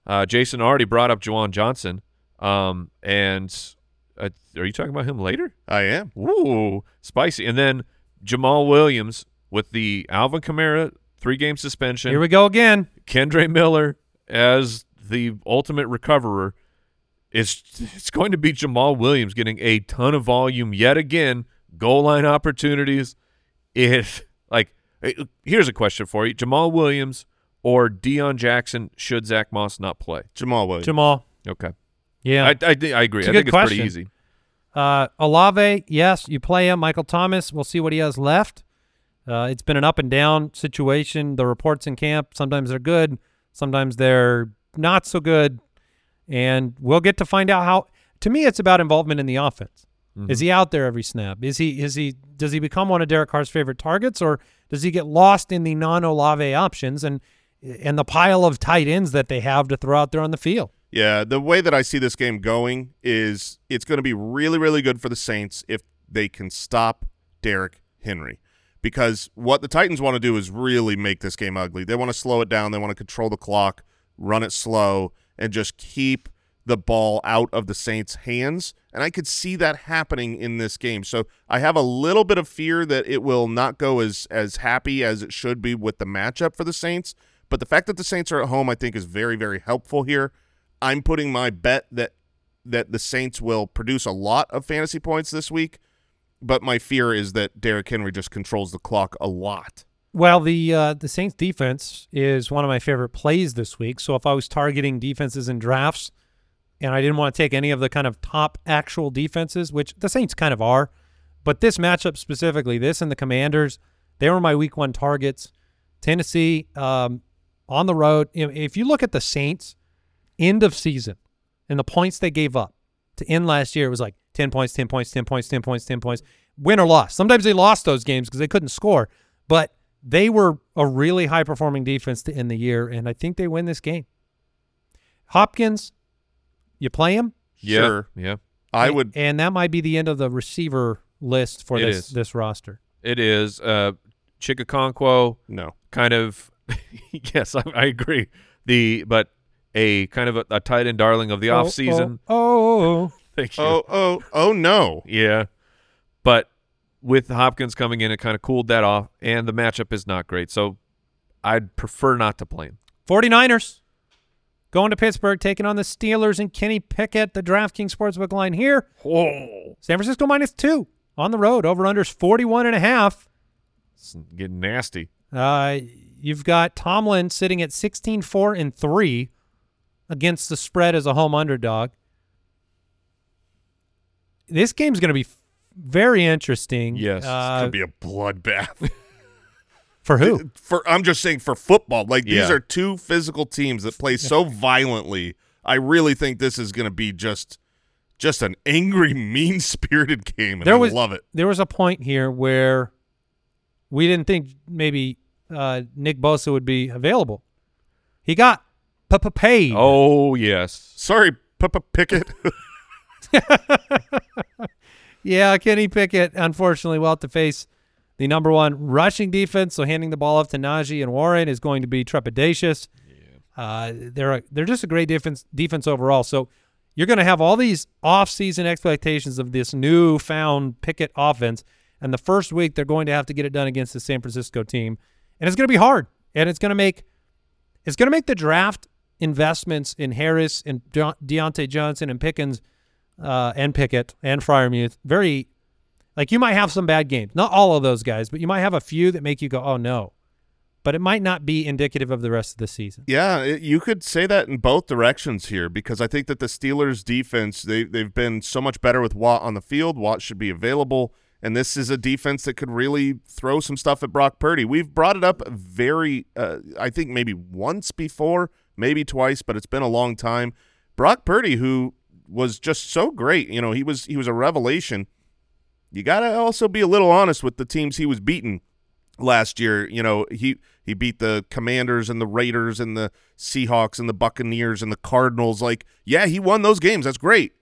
Uh, Jason already brought up Juwan Johnson, um, and uh, are you talking about him later? I am. Ooh, spicy. And then Jamaal Williams with the Alvin Kamara three game suspension. Here we go again. Kendre Miller as the ultimate recoverer. It's it's going to be Jamaal Williams getting a ton of volume yet again, goal line opportunities. If like, here's a question for you: Jamaal Williams or Deon Jackson? Should Zach Moss not play? Jamaal Williams. Jamaal. Okay, Yeah. I, I, thi- I agree. It's a I think good it's pretty easy. Uh, Olave, yes, you play him. Michael Thomas, we'll see what he has left. Uh, it's been an up and down situation. The reports in camp, sometimes they're good, sometimes they're not so good. And we'll get to find out how. To me, it's about involvement in the offense. Is mm-hmm. he out there every snap? Is he is he does he become one of Derek Carr's favorite targets, or does he get lost in the non Olave options and and the pile of tight ends that they have to throw out there on the field? Yeah, the way that I see this game going is it's going to be really, really good for the Saints if they can stop Derrick Henry. Because what the Titans want to do is really make this game ugly. They want to slow it down. They want to control the clock, run it slow, and just keep the ball out of the Saints' hands. And I could see that happening in this game. So I have a little bit of fear that it will not go as as happy as it should be with the matchup for the Saints. But the fact that the Saints are at home, I think, is very, very helpful here. I'm putting my bet that that the Saints will produce a lot of fantasy points this week, but my fear is that Derrick Henry just controls the clock a lot. Well, the uh, the Saints defense is one of my favorite plays this week. So if I was targeting defenses in drafts, and I didn't want to take any of the kind of top actual defenses, which the Saints kind of are, but this matchup specifically, this and the Commanders, they were my Week One targets. Tennessee um, on the road. If you look at the Saints end of season and the points they gave up to end last year, it was like 10 points, 10 points, 10 points, 10 points, 10 points, win or loss. Sometimes they lost those games because they couldn't score, but they were a really high performing defense to end the year, and I think they win this game. Hopkins, you play him? Yeah, Sure. yeah, I And- would and that might be the end of the receiver list for this is. this roster. it is. Uh, Chig Okonkwo, no. kind of. yes, I, I agree. The but a kind of a, a tight end darling of the off season. Oh, oh, oh. Thank you. Oh, oh, oh no. Yeah, but with Hopkins coming in, it kind of cooled that off, and the matchup is not great. So I'd prefer not to play him. 49ers going to Pittsburgh, taking on the Steelers and Kenny Pickett. The DraftKings Sportsbook line here. Oh, San Francisco minus two on the road. Over unders 41 and a half. it's getting nasty. Uh, you've got Tomlin sitting at 16 4 and 3 against the spread as a home underdog. This game's going to be very interesting. Yes, It's Uh, gonna be a bloodbath. for who? for I'm just saying for football. Like these are two physical teams that play so violently. I really think this is gonna be just just an angry, mean spirited game, and There I was- love it. There was a point here where we didn't think maybe uh, Nick Bosa would be available. He got p- p- paid. Oh yes, Sorry, Papa Pickett. Yeah, Kenny Pickett, unfortunately, will have to face the number one rushing defense. So handing the ball off to Najee and Warren is going to be trepidatious. Uh, they're a, they're just a great defense defense overall. So you're going to have all these off-season expectations of this newfound Pickett offense, and the first week they're going to have to get it done against the San Francisco team, and it's going to be hard, and it's going to make it's going to make the draft investments in Harris and De- Diontae Johnson and Pickens uh, and Pickett and Freiermuth very like you might have some bad games. Not all of those guys, but you might have a few that make you go, "Oh no." But it might not be indicative of the rest of the season. Yeah, it, you could say that in both directions here because I think that the Steelers' defense they they've been so much better with Watt on the field. Watt should be available, and this is a defense that could really throw some stuff at Brock Purdy. We've brought it up very, uh, I think maybe once before, maybe twice, but it's been a long time. Brock Purdy, who was just so great, you know, he was he was a revelation. You got to also be a little honest with the teams he was beating last year. You know, he he beat the Commanders and the Raiders and the Seahawks and the Buccaneers and the Cardinals. Like, yeah, he won those games. That's great.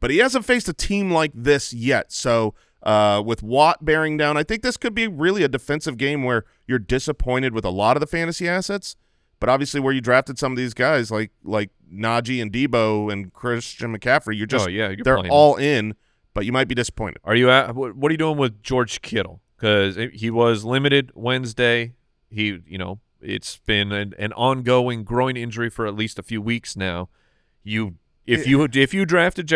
But he hasn't faced a team like this yet. So, uh, with Watt bearing down, I think this could be really a defensive game where you're disappointed with a lot of the fantasy assets. But obviously, where you drafted some of these guys like like Najee and Deebo and Christian McCaffrey, you're just Oh, yeah, you're they're all in. But you might be disappointed. Are you at what, are you doing with George Kittle? Because he was limited Wednesday. He, you know, it's been an, an ongoing groin injury for at least a few weeks now. You, if you if you drafted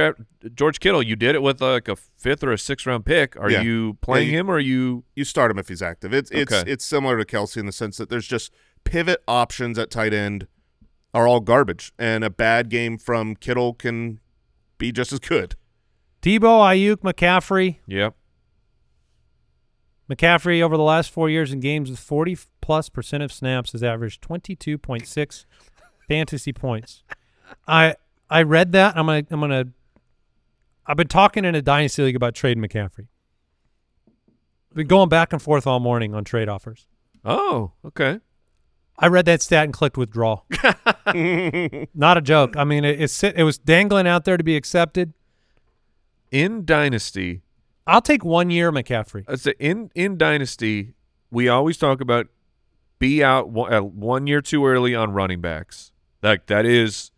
George Kittle, you did it with like a fifth or a sixth round pick. Are Yeah. you playing you- him or are you? you start him if he's active. It's it's Okay. it's similar to Kelce in the sense that there's just pivot options at tight end are all garbage, and a bad game from Kittle can be just as good. Deebo, Aiyuk, McCaffrey. Yep. McCaffrey over the last four years in games with 40 plus percent of snaps has averaged 22.6 fantasy points. I I read that. I'm gonna I'm gonna. I've been talking in a dynasty league about trading McCaffrey. Been going back and forth all morning on trade offers. Oh, okay. I read that stat and clicked withdraw. Not a joke. I mean, it, it's it was dangling out there to be accepted. In Dynasty, I'll take one year McCaffrey. I'd say in in Dynasty, we always talk about be out one, uh, one year too early on running backs. Like that is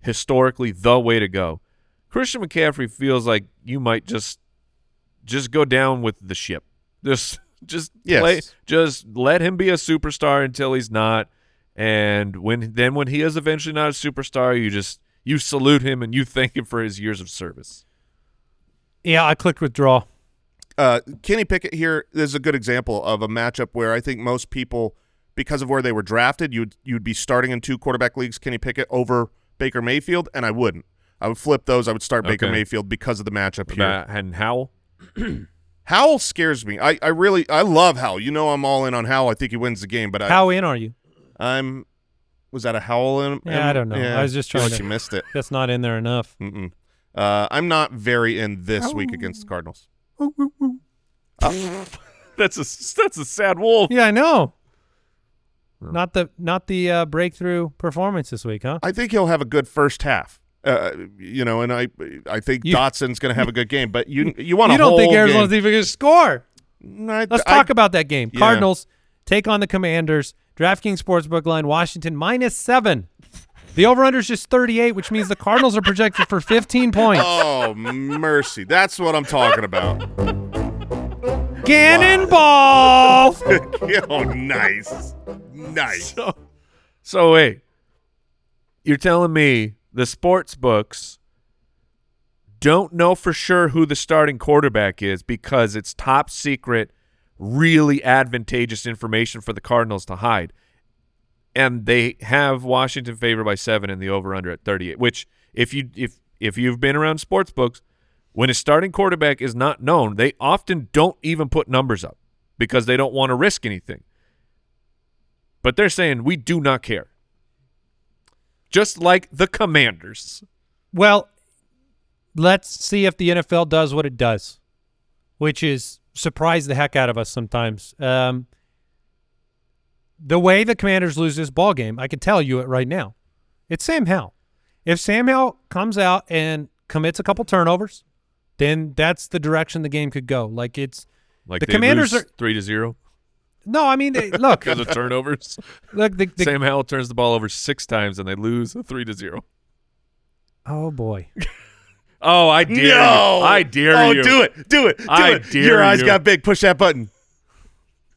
historically the way to go. Christian McCaffrey feels like you might just just go down with the ship. Just just Yes. play, just let him be a superstar until he's not. And when then when he is eventually not a superstar, you just you salute him and you thank him for his years of service. Yeah, I clicked withdraw. uh, Kenny Pickett here is a good example of a matchup where I think most people, because of where they were drafted, you'd you'd be starting in two quarterback leagues, Kenny Pickett over Baker Mayfield, and I wouldn't. I would flip those. I would start Baker Okay. Mayfield because of the matchup here. About- And Howell, Howell scares me. I, I really I love Howell. You know I'm all in on Howell. I think he wins the game, but I, How in are you? I'm was that a Howell in? Yeah, I don't know. I was just trying like to- you missed it. That's not in there enough. Mm-mm. Uh, I'm not very in this week against the Cardinals. that's a that's a sad wolf. Yeah, I know. Not the not the uh, breakthrough performance this week, huh? I think he'll have a good first half. Uh, you know, and I I think You- Dotson's going to have a good game, but you you want you a don't think Arizona's game. even going to score? I- Let's I- talk about that game. Yeah. Cardinals take on the Commanders. DraftKings Sportsbook line Washington minus seven. The over/under is just 38, which means the Cardinals are projected for 15 points. Oh mercy! That's what I'm talking about. Cannonball! oh, nice, nice. So, so wait, you're telling me the sports books don't know for sure who the starting quarterback is because it's top secret, really advantageous information for the Cardinals to hide, and they have Washington favored by seven and the over under at 38. Which, if you if if you've been around sports books, when a starting quarterback is not known, they often don't even put numbers up because they don't want to risk anything. But they're saying we do not care. Just like the Commanders. Well, let's see if the NFL does what it does, which is surprise the heck out of us sometimes. Um, the way the Commanders lose this ball game, I can tell you it right now. It's Sam Howell. If Sam Howell comes out and commits a couple turnovers, then that's the direction the game could go. Like it's Like The Commanders lose are- three to zero no, I mean, they, look, because of turnovers. look, the, the, Sam Howell turns the ball over six times and they lose three to zero. oh boy, Oh, I dare no, you! I dare oh, you! do it, do it, do I it. dare Your eyes you. got big. Push that button.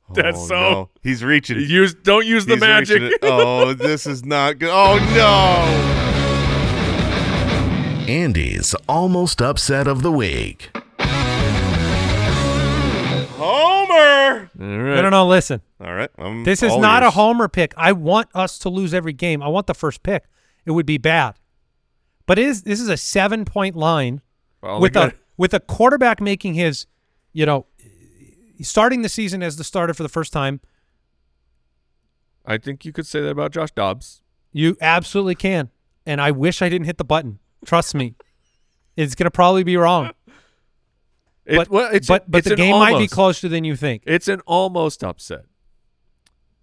That's Oh, so. no. He's reaching. Use don't use the He's magic. Oh, this is not good. Oh no. Andy's almost upset of the week. Homer. All no, right. no, no. Listen, All right. I'm This is all not a homer pick. I want us to lose every game. I want the first pick. It would be bad. But it is this is a seven point line Well, with a with a quarterback making his, you know, starting the season as the starter for the first time. I think you could say that about Josh Dobbs. You absolutely can. And I wish I didn't hit the button. Trust me. It's gonna probably be wrong. It- But well, it's but, but it's the an game might be closer than you think. It's an almost upset.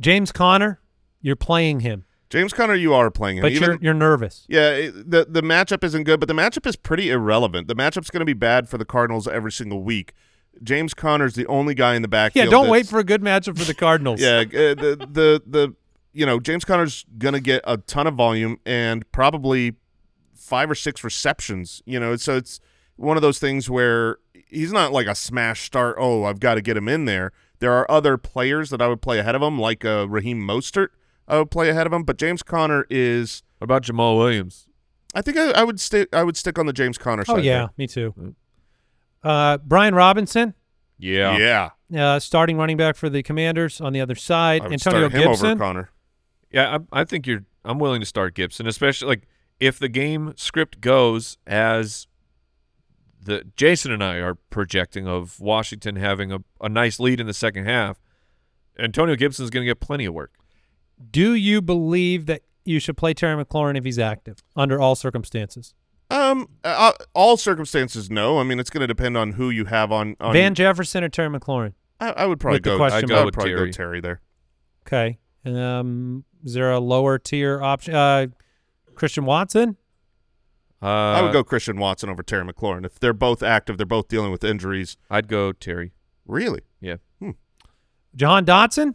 James Conner, you're playing him. James Conner, you are playing him. But Even- you're you're nervous. Yeah, it, the the matchup isn't good, but the matchup is pretty irrelevant. The matchup's going to be bad for the Cardinals every single week. James Conner's the only guy in the backfield. Yeah, don't wait for a good matchup for the Cardinals. Yeah, uh, the the the you know James Conner's going to get a ton of volume and probably five or six receptions. You know, so it's one of those things where he's not like a smash start. Oh, I've got to get him in there. There are other players that I would play ahead of him, like uh, Raheem Mostert. I would play ahead of him, but James Conner is. What about Jamaal Williams? I think I, I would stick. I would stick on the James Conner side. Oh yeah, me too. Uh, Brian Robinson, Yeah. yeah. uh, starting running back for the Commanders on the other side. I would Antonio start him Gibson. over Conner. Yeah, I, I think you're. I'm willing to start Gibson, especially like if the game script goes as the Jason and I are projecting of Washington having a, a nice lead in the second half. Antonio Gibson's going to get plenty of work. Do you believe that you should play Terry McLaurin if he's active under all circumstances? Um, uh, all circumstances, no. I mean, it's going to depend on who you have on. on Van Jefferson or Terry McLaurin? I, I would probably with the go. question I'd mark. go, probably Terry. go Terry there. Okay. Um, is there a lower tier option? Uh, Christian Watson? Uh, I would go Christian Watson over Terry McLaurin. If they're both active, they're both dealing with injuries. I'd go Terry. Really, Yeah. Jahan Dotson?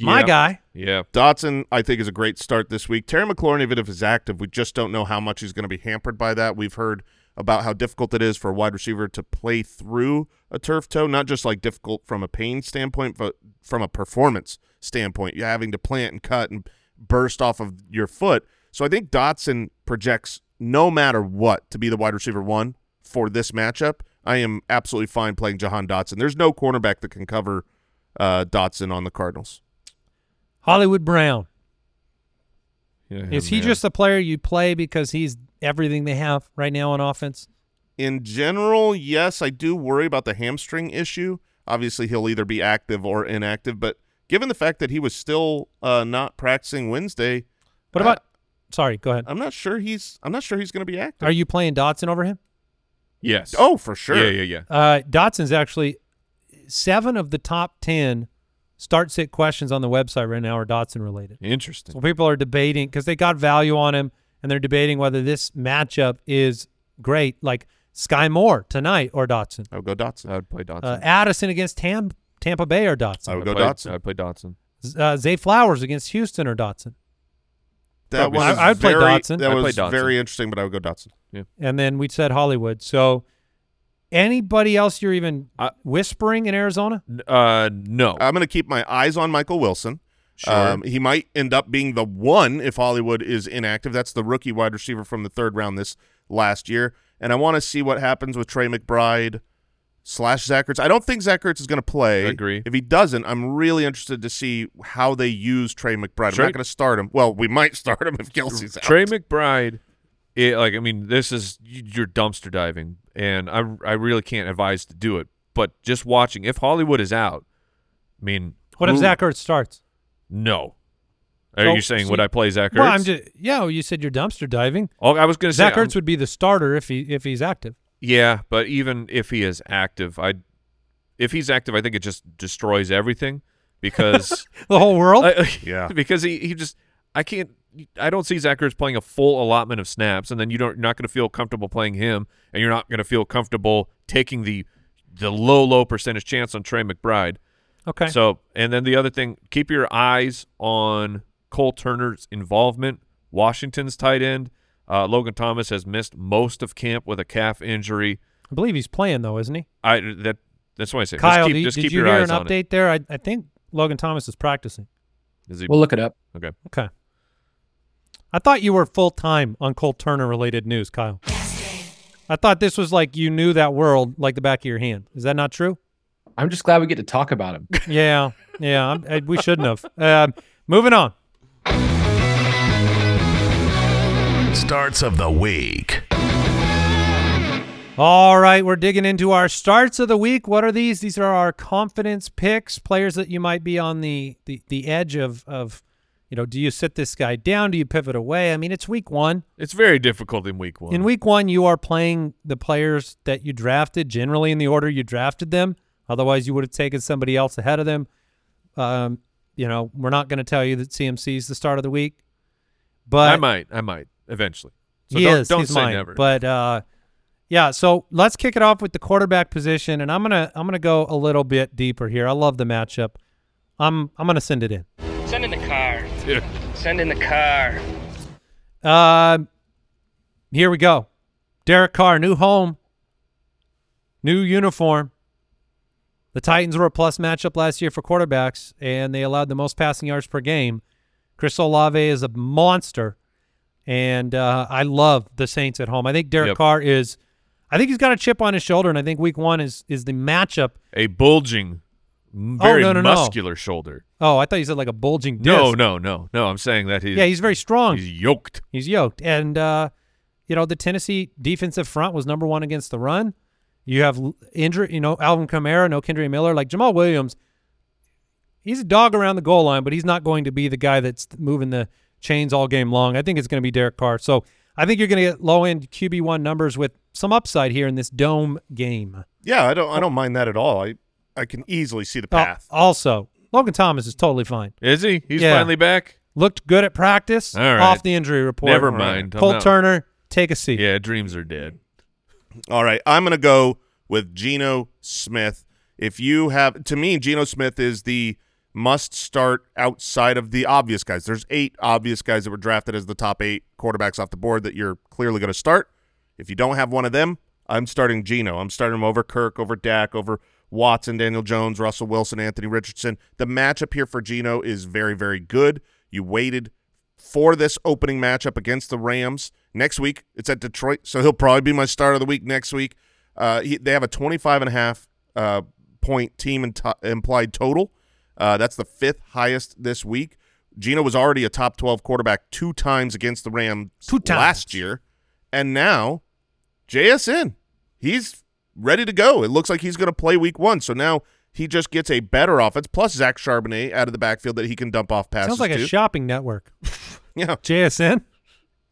My Yeah. guy. Yeah. Dotson, I think, is a great start this week. Terry McLaurin, even if he's active, we just don't know how much he's going to be hampered by that. We've heard about how difficult it is for a wide receiver to play through a turf toe, not just like difficult from a pain standpoint, but from a performance standpoint. You're having to plant and cut and burst off of your foot. So I think Dotson projects no matter what to be the wide receiver one for this matchup. I am absolutely fine playing Jahan Dotson. There's no cornerback that can cover uh, Dotson on the Cardinals. Hollywood Brown. yeah Is he man. just a player you play because he's everything they have right now on offense? In general, yes, I do worry about the hamstring issue. Obviously, he'll either be active or inactive, but given the fact that he was still uh, not practicing Wednesday, What about? Sorry, go ahead. I'm not sure he's. I'm not sure he's going to be active. Are you playing Dotson over him? Yes. oh, for sure. Yeah, yeah, yeah. Uh, Dotson's actually seven of the top ten start sit questions on the website right now are Dotson related. Interesting. So people are debating because they got value on him, and they're debating whether this matchup is great, like Skyy Moore tonight or Dotson, I would go Dotson. I would play Dotson. uh, Addison against Tam- Tampa Bay or I Dotson, would I'd go play, Dotson. I'd play Dotson. uh, Zay Flowers against Houston or Dotson, that was I- I'd play very, Dotson. That I'd play was Dotson. very interesting, but I would go Dotson. and then we said Hollywood. So anybody else you're even I- whispering in Arizona? Uh, no. I'm going to keep my eyes on Michael Wilson. Sure. Um, he might end up being the one if Hollywood is inactive. That's the rookie wide receiver from the third round this last year. And I want to see what happens with Trey McBride slash Zach Ertz. I don't think Zach Ertz is going to play. I agree. If he doesn't, I'm really interested to see how they use Trey McBride. Trey- I'm not going to start him. Well, we might start him if Kelce's out. Trey McBride, it, like I mean, this is you're dumpster diving, and I I really can't advise to do it. But just watching, if Hollywood is out, I mean, What if Zach Ertz starts? No. Are So- you saying so- would I play Zach Ertz? Well, I'm just yeah. well, you said you're dumpster diving. Oh, I was going to say Zach I'm- Ertz would be the starter if he if he's active. Yeah, but even if he is active, I if he's active, I think it just destroys everything because The whole world. I- Yeah. because he he just I can't I don't see Zach Ertz playing a full allotment of snaps, and then you don't you're not going to feel comfortable playing him, and you're not going to feel comfortable taking the the low low percentage chance on Trey McBride. okay. So, and then the other thing, keep your eyes on Cole Turner's involvement. Washington's tight end. Uh, Logan Thomas has missed most of camp with a calf injury. I believe he's playing though, isn't he? I that that's what I say Kyle, just keep, you- just did keep you your hear eyes an on it. update there? I, I think Logan Thomas is practicing. Is he We'll look it up. okay? Okay. I thought you were full time on Cole Turner related news, Kyle. I thought this was like you knew that world like the back of your hand. Is that not true? I'm just glad we get to talk about him. yeah, yeah. I'm, we shouldn't have. Um, moving on. Starts of the week. All right, we're digging into our starts of the week. What are these? These are our confidence picks, players that you might be on the the, the edge of of, you know, do you sit this guy down? Do you pivot away? I mean, it's week one. It's very difficult in week one. In week one, you are playing the players that you drafted generally in the order you drafted them. Otherwise, you would have taken somebody else ahead of them. Um, you know, we're not going to tell you that CMC is the start of the week, but I might, I might eventually. So he don't, is. don't he's say mine. never. But uh, yeah, so let's kick it off with the quarterback position, and I'm gonna I'm gonna go a little bit deeper here. I love the matchup. I'm I'm gonna send it in. Send in the car. Send in the car. Uh, here we go. Derek Carr, new home, new uniform. The Titans were a plus matchup last year for quarterbacks, and they allowed the most passing yards per game. Chris Olave is a monster, and uh, I love the Saints at home. I think Derek Yep. Carr is. I think he's got a chip on his shoulder, and I think Week One is is the matchup. a bulging, m- very Oh, no, no, no. muscular shoulder. Oh, I thought you said like a bulging disc. No, no, no, no. I'm saying that he's Yeah, he's very strong. he's yoked. He's yoked. And, uh, you know, the Tennessee defensive front was number one against the run. You have l- injury, you know, Alvin Kamara, no Kendre Miller, like Jamaal Williams. He's a dog around the goal line, but he's not going to be the guy that's moving the chains all game long. I think it's going to be Derek Carr. So I think you're going to get low end QB one numbers with some upside here in this dome game. Yeah, I don't I don't mind that at all. I I can easily see the Oh, path. also, Logan Thomas is totally fine. Is he? He's Yeah. finally back. Looked good at practice. All right. Off the injury report. Never mind. I'm Cole not- Turner, take a seat. Yeah, dreams are dead. All right, I'm going to go with Geno Smith. If you have, to me, Geno Smith is the must start outside of the obvious guys. There's eight obvious guys that were drafted as the top eight quarterbacks off the board that you're clearly going to start. If you don't have one of them, I'm starting Geno. I'm starting him over Kirk, over Dak, over Watson, Daniel Jones, Russell Wilson, Anthony Richardson. The matchup here for Geno is very, very good. You waited for this opening matchup against the Rams. Next week, it's at Detroit, so he'll probably be my start of the week next week. Uh, he, they have a 25 and a half uh, point team implied total. Uh, that's the fifth highest this week. Geno was already a top 12 quarterback two times against the Rams Two times. last year, and now JSN, he's ready to go. It looks like he's going to play week one, so now he just gets a better offense plus Zach Charbonnet out of the backfield that he can dump off passes Sounds like to. a shopping network. yeah. JSN.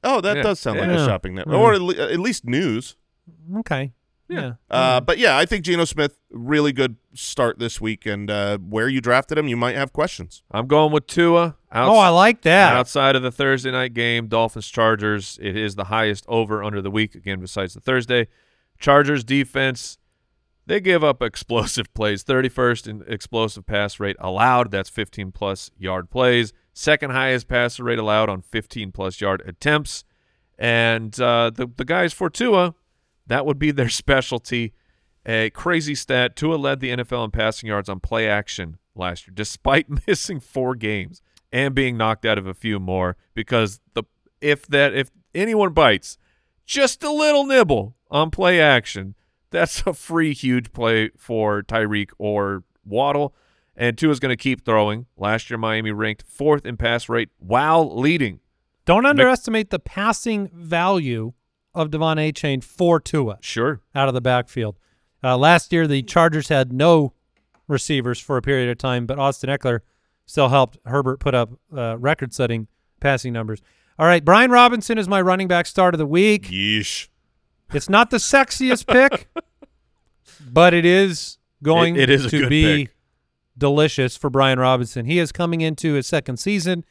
Oh, that Yeah. does sound like a shopping network, Yeah. or at, le- at least news. Okay. Yeah. Uh, but yeah, I think Geno Smith really good start this week, and uh, where you drafted him, you might have questions. I'm going with Tua. Outs- oh, I like that. Outside of the Thursday night game, Dolphins Chargers, it is the highest over under the week again besides the Thursday. Chargers defense, they give up explosive plays. 31st in explosive pass rate allowed, that's 15 plus yard plays. Second highest passer rate allowed on 15 plus yard attempts. And uh, the the guys for Tua, that would be their specialty. A crazy stat: Tua led the NFL in passing yards on play action last year, despite missing four games and being knocked out of a few more. Because the if that if anyone bites just a little nibble on play action, that's a free huge play for Tyreek or Waddle. And Tua's going to keep throwing. Last year, Miami ranked fourth in pass rate while leading. Don't underestimate the passing value of De'Von Achane for Tua Sure. out of the backfield. Uh, last year, the Chargers had no receivers for a period of time, but Austin Ekeler still helped Herbert put up uh, record-setting passing numbers. All right, Brian Robinson is my running back start of the week. Yeesh. It's not the sexiest pick, but it is going It- it is to be pick. delicious for Brian Robinson. He is coming into his second season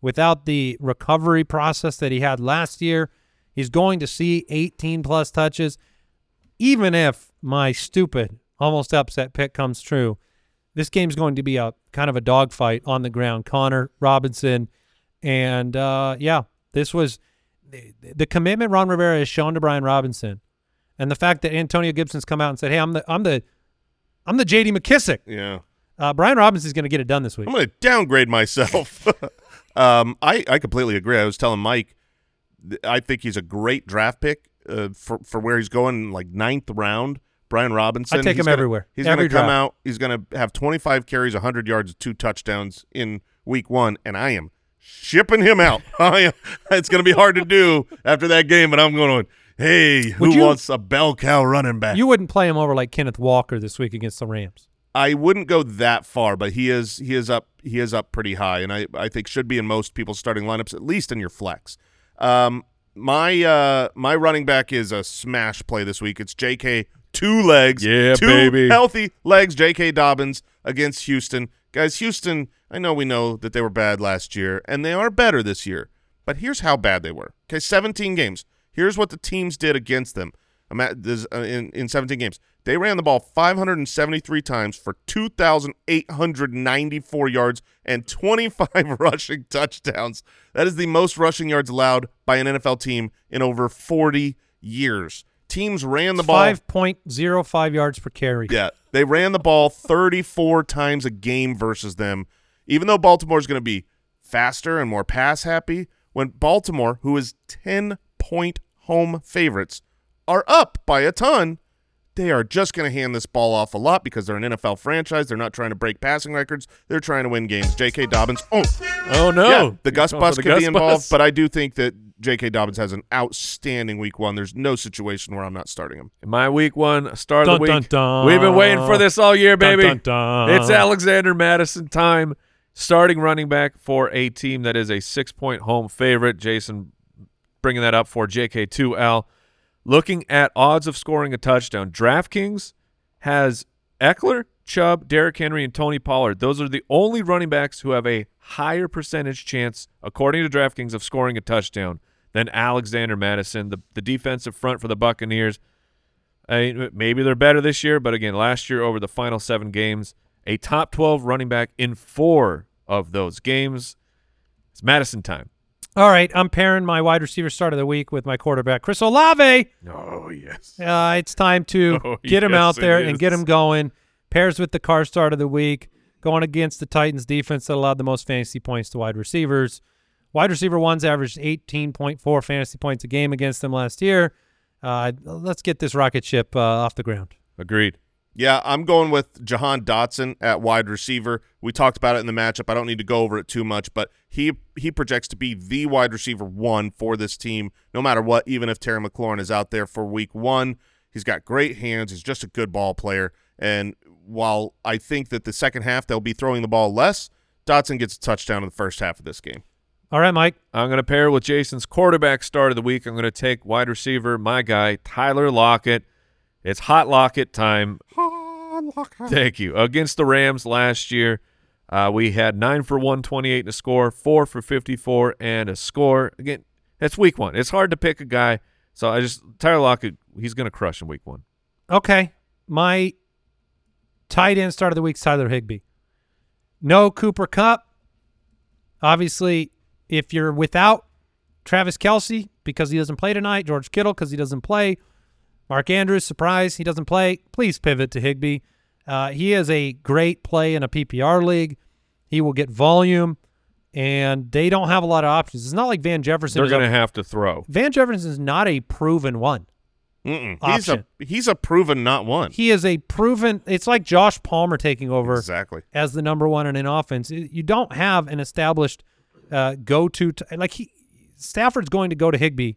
without the recovery process that he had last year. He's going to see 18 plus touches. Even if my stupid, almost upset pick comes true, this game's going to be a kind of a dogfight on the ground. Connor Robinson, and uh, yeah, this was the, the commitment Ron Rivera has shown to Brian Robinson, and the fact that Antonio Gibson's come out and said, "Hey, I'm the I'm the I'm the J.D. McKissic." Yeah. Uh, Brian Robinson's going to get it done this week. I'm going to downgrade myself. um, I, I completely agree. I was telling Mike, I think he's a great draft pick uh, for for where he's going, like ninth round. Brian Robinson. I take him gonna- everywhere. He's Every going to come draft. out. He's going to have 25 carries, 100 yards, two touchdowns in week one, and I am shipping him out. I am, it's going to be hard to do after that game, but I'm going. Hey, who you- wants a bell cow running back? You wouldn't play him over like Kenneth Walker this week against the Rams. I wouldn't go that far, but he is he is up he is up pretty high, and I, I think should be in most people's starting lineups, at least in your flex. Um, my uh my running back is a smash play this week. It's J.K. two legs, Yeah, two baby. healthy legs. J.K. Dobbins against Houston, guys. Houston, I know we know that they were bad last year, and they are better this year. But here's how bad they were. Okay, 17 games. Here's what the teams did against them. I'm at this, uh, in in 17 games. They ran the ball 573 times for 2,894 yards and 25 rushing touchdowns. That is the most rushing yards allowed by an NFL team in over 40 years. Teams ran the ball. Five point zero five yards per carry. Yeah, they ran the ball 34 times a game versus them. Even though Baltimore is going to be faster and more pass happy, when Baltimore, who is 10 point home favorites, are up by a ton, they are just going to hand this ball off a lot because they're an NFL franchise. They're not trying to break passing records. They're trying to win games. J.K. Dobbins. Oh, Oh no! yeah, the You're Gus Bus the could be involved, Bus. but I do think that J.K. Dobbins has an outstanding week one. There's no situation where I'm not starting him. In my week one star of the week. dun. We've been waiting for this all year, Dun, baby. dun, dun. It's Alexander Mattison time. Starting running back for a team that is a six point home favorite. Jason bringing that up for JK2L. Looking at odds of scoring a touchdown, DraftKings has Ekeler, Chubb, Derrick Henry, and Tony Pollard. Those are the only running backs who have a higher percentage chance, according to DraftKings, of scoring a touchdown than Alexander Mattison, the, the defensive front for the Buccaneers. I maybe they're better this year, but again, last year over the final seven games, a top 12 running back in four of those games. It's Mattison time. All right, I'm pairing my wide receiver start of the week with my quarterback, Chris Olave. Oh yes. Uh, it's time to Oh, get him yes, out there and get him going. Pairs with the Carr start of the week, going against the Titans defense that allowed the most fantasy points to wide receivers. Wide receiver ones averaged 18.4 fantasy points a game against them last year. Uh, let's get this rocket ship uh, off the ground. Agreed. Yeah, I'm going with Jahan Dotson at wide receiver. We talked about it in the matchup. I don't need to go over it too much, but he he projects to be the wide receiver one for this team, no matter what. Even if Terry McLaurin is out there for Week One, he's got great hands. He's just a good ball player. And while I think that the second half they'll be throwing the ball less, Dotson gets a touchdown in the first half of this game. All right, Mike. I'm going to pair with Jason's quarterback start of the week. I'm going to take wide receiver, my guy, Tyler Lockett. It's hot Lockett time. Thank you. Against the Rams last year, uh, we had 9 for 128 and a score, 4 for 54 and a score. Again, it's week one. It's hard to pick a guy. So I just, Tyler Lockett, he's going to crush in week one. Okay. My tight end start of the week is Tyler Higbee. No Cooper Kupp. Obviously, if you're without Travis Kelce because he doesn't play tonight, George Kittle because he doesn't play, Mark Andrews, surprise, he doesn't play, please pivot to Higbee. Uh, he is a great play in a PPR league. He will get volume, and they don't have a lot of options. It's not like Van Jefferson. They're is going to have to throw. Van Jefferson is not a proven one. He's a he's a proven not one. He is a proven. It's like Josh Palmer taking over Exactly. as the number one in an offense. You don't have an established uh, go-to. Like he, Stafford's going to go to Higbee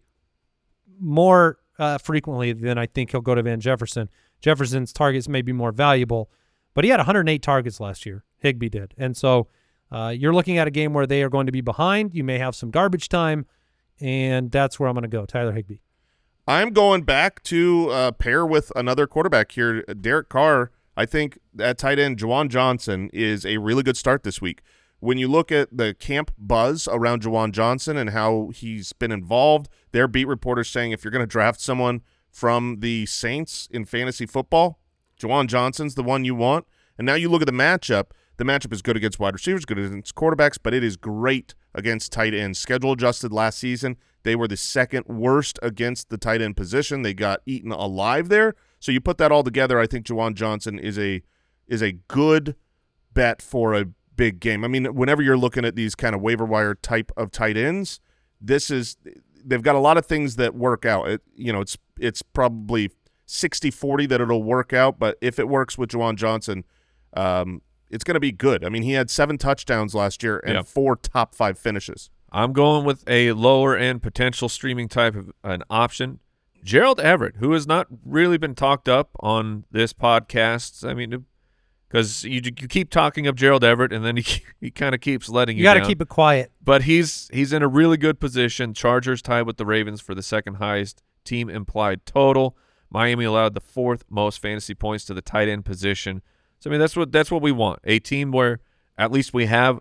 more uh, frequently than I think he'll go to Van Jefferson. Jefferson's targets may be more valuable, but he had 108 targets last year. Higbee did, and so uh, you're looking at a game where they are going to be behind. You may have some garbage time, and that's where I'm going to go. Tyler Higbee. I'm going back to uh, pair with another quarterback here, Derek Carr. I think at tight end, Juwan Johnson is a really good start this week. When you look at the camp buzz around Juwan Johnson and how he's been involved, their beat reporters saying if you're going to draft someone from the Saints in fantasy football, Juwan Johnson's the one you want. And now you look at the matchup. The matchup is good against wide receivers, good against quarterbacks, but it is great against tight ends. Schedule adjusted last season, they were the second worst against the tight end position. They got eaten alive there. So you put that all together, I think Juwan Johnson is a is a good bet for a big game. I mean, whenever you're looking at these kind of waiver wire type of tight ends, this is they've got a lot of things that work out. It, you know, it's it's probably 60-40 that it'll work out, but if it works with Juwan Johnson, um, it's going to be good. I mean, he had seven touchdowns last year and Yeah. four top five finishes. I'm going with a lower end potential streaming type of an option. Gerald Everett, who has not really been talked up on this podcast. I mean, because you you keep talking of Gerald Everett, and then he he kind of keeps letting you. You got to keep it quiet. but he's he's in a really good position. Chargers tied with the Ravens for the second highest team implied total. Miami allowed the fourth most fantasy points to the tight end position. So I mean that's what that's what we want. A team where at least we have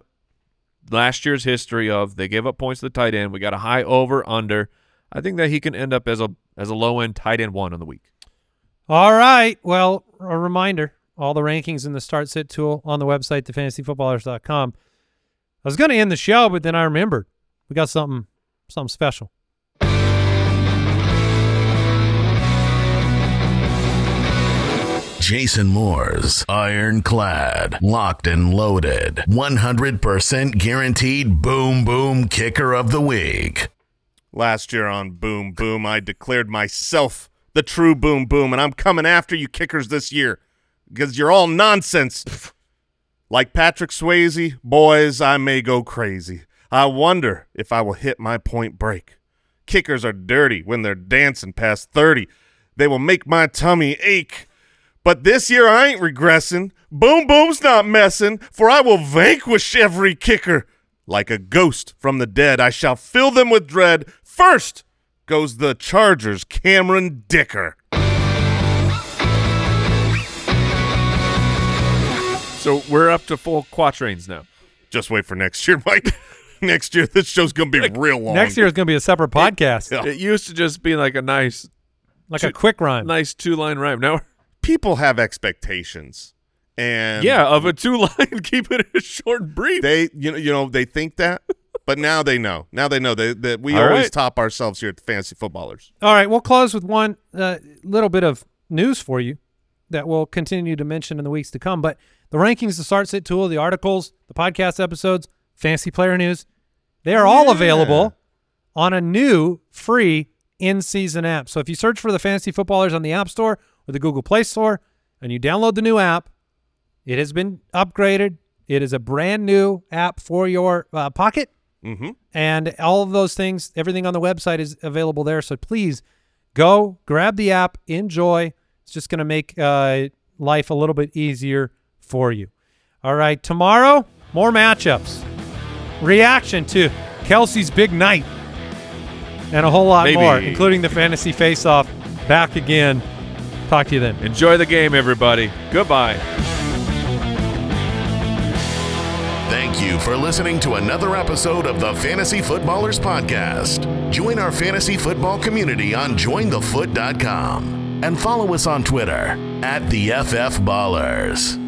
last year's history of they gave up points to the tight end. We got a high over under. I think that he can end up as a as a low end tight end one on the week. All right. Well, a reminder all the rankings in the start sit tool on the website, thefantasyfootballers.com. I was going to end the show, but then I remembered we got something something special. Jason Moore's ironclad, locked and loaded, 100% guaranteed boom boom kicker of the week. Last year on Boom Boom, I declared myself the true Boom Boom, and I'm coming after you kickers this year because you're all nonsense. like Patrick Swayze, boys, I may go crazy. I wonder if I will hit my point break. Kickers are dirty when they're dancing past 30. They will make my tummy ache. But this year I ain't regressing. Boom Boom's not messing, for I will vanquish every kicker. Like a ghost from the dead, I shall fill them with dread. First goes the Chargers' Cameron Dicker. So we're up to full quatrains now. Just wait for next year, Mike. next year, this show's going to be real long. Next year is going to be a separate podcast, Yeah. It used to just be like a nice, like a quick rhyme. nice two line rhyme. Now, people have expectations. And yeah, of a two line, keep it a short and brief. they you know you know they think that, but now they know. Now they know that that we All always right. top ourselves here at the Fantasy Footballers. All right, we'll close with one uh, little bit of news for you that we'll continue to mention in the weeks to come. But the rankings, the start sit tool, the articles, the podcast episodes, fantasy player news, they are all Yeah. available on a new free in-season app. So if you search for the Fantasy Footballers on the App Store or the Google Play Store and you download the new app, it has been upgraded. It is a brand new app for your uh, pocket. Mm-hmm. And all of those things, everything on the website is available there. So please go grab the app, enjoy. It's just going to make uh, life a little bit easier for you. All right, tomorrow, more matchups, reaction to Kelce's big night, and a whole lot Maybe. more, including the fantasy face-off. Back again. Talk to you then. Enjoy the game, everybody. Goodbye. Thank you for listening to another episode of the Fantasy Footballers Podcast. Join our fantasy football community on jointhefoot.com and follow us on Twitter at the FF Ballers.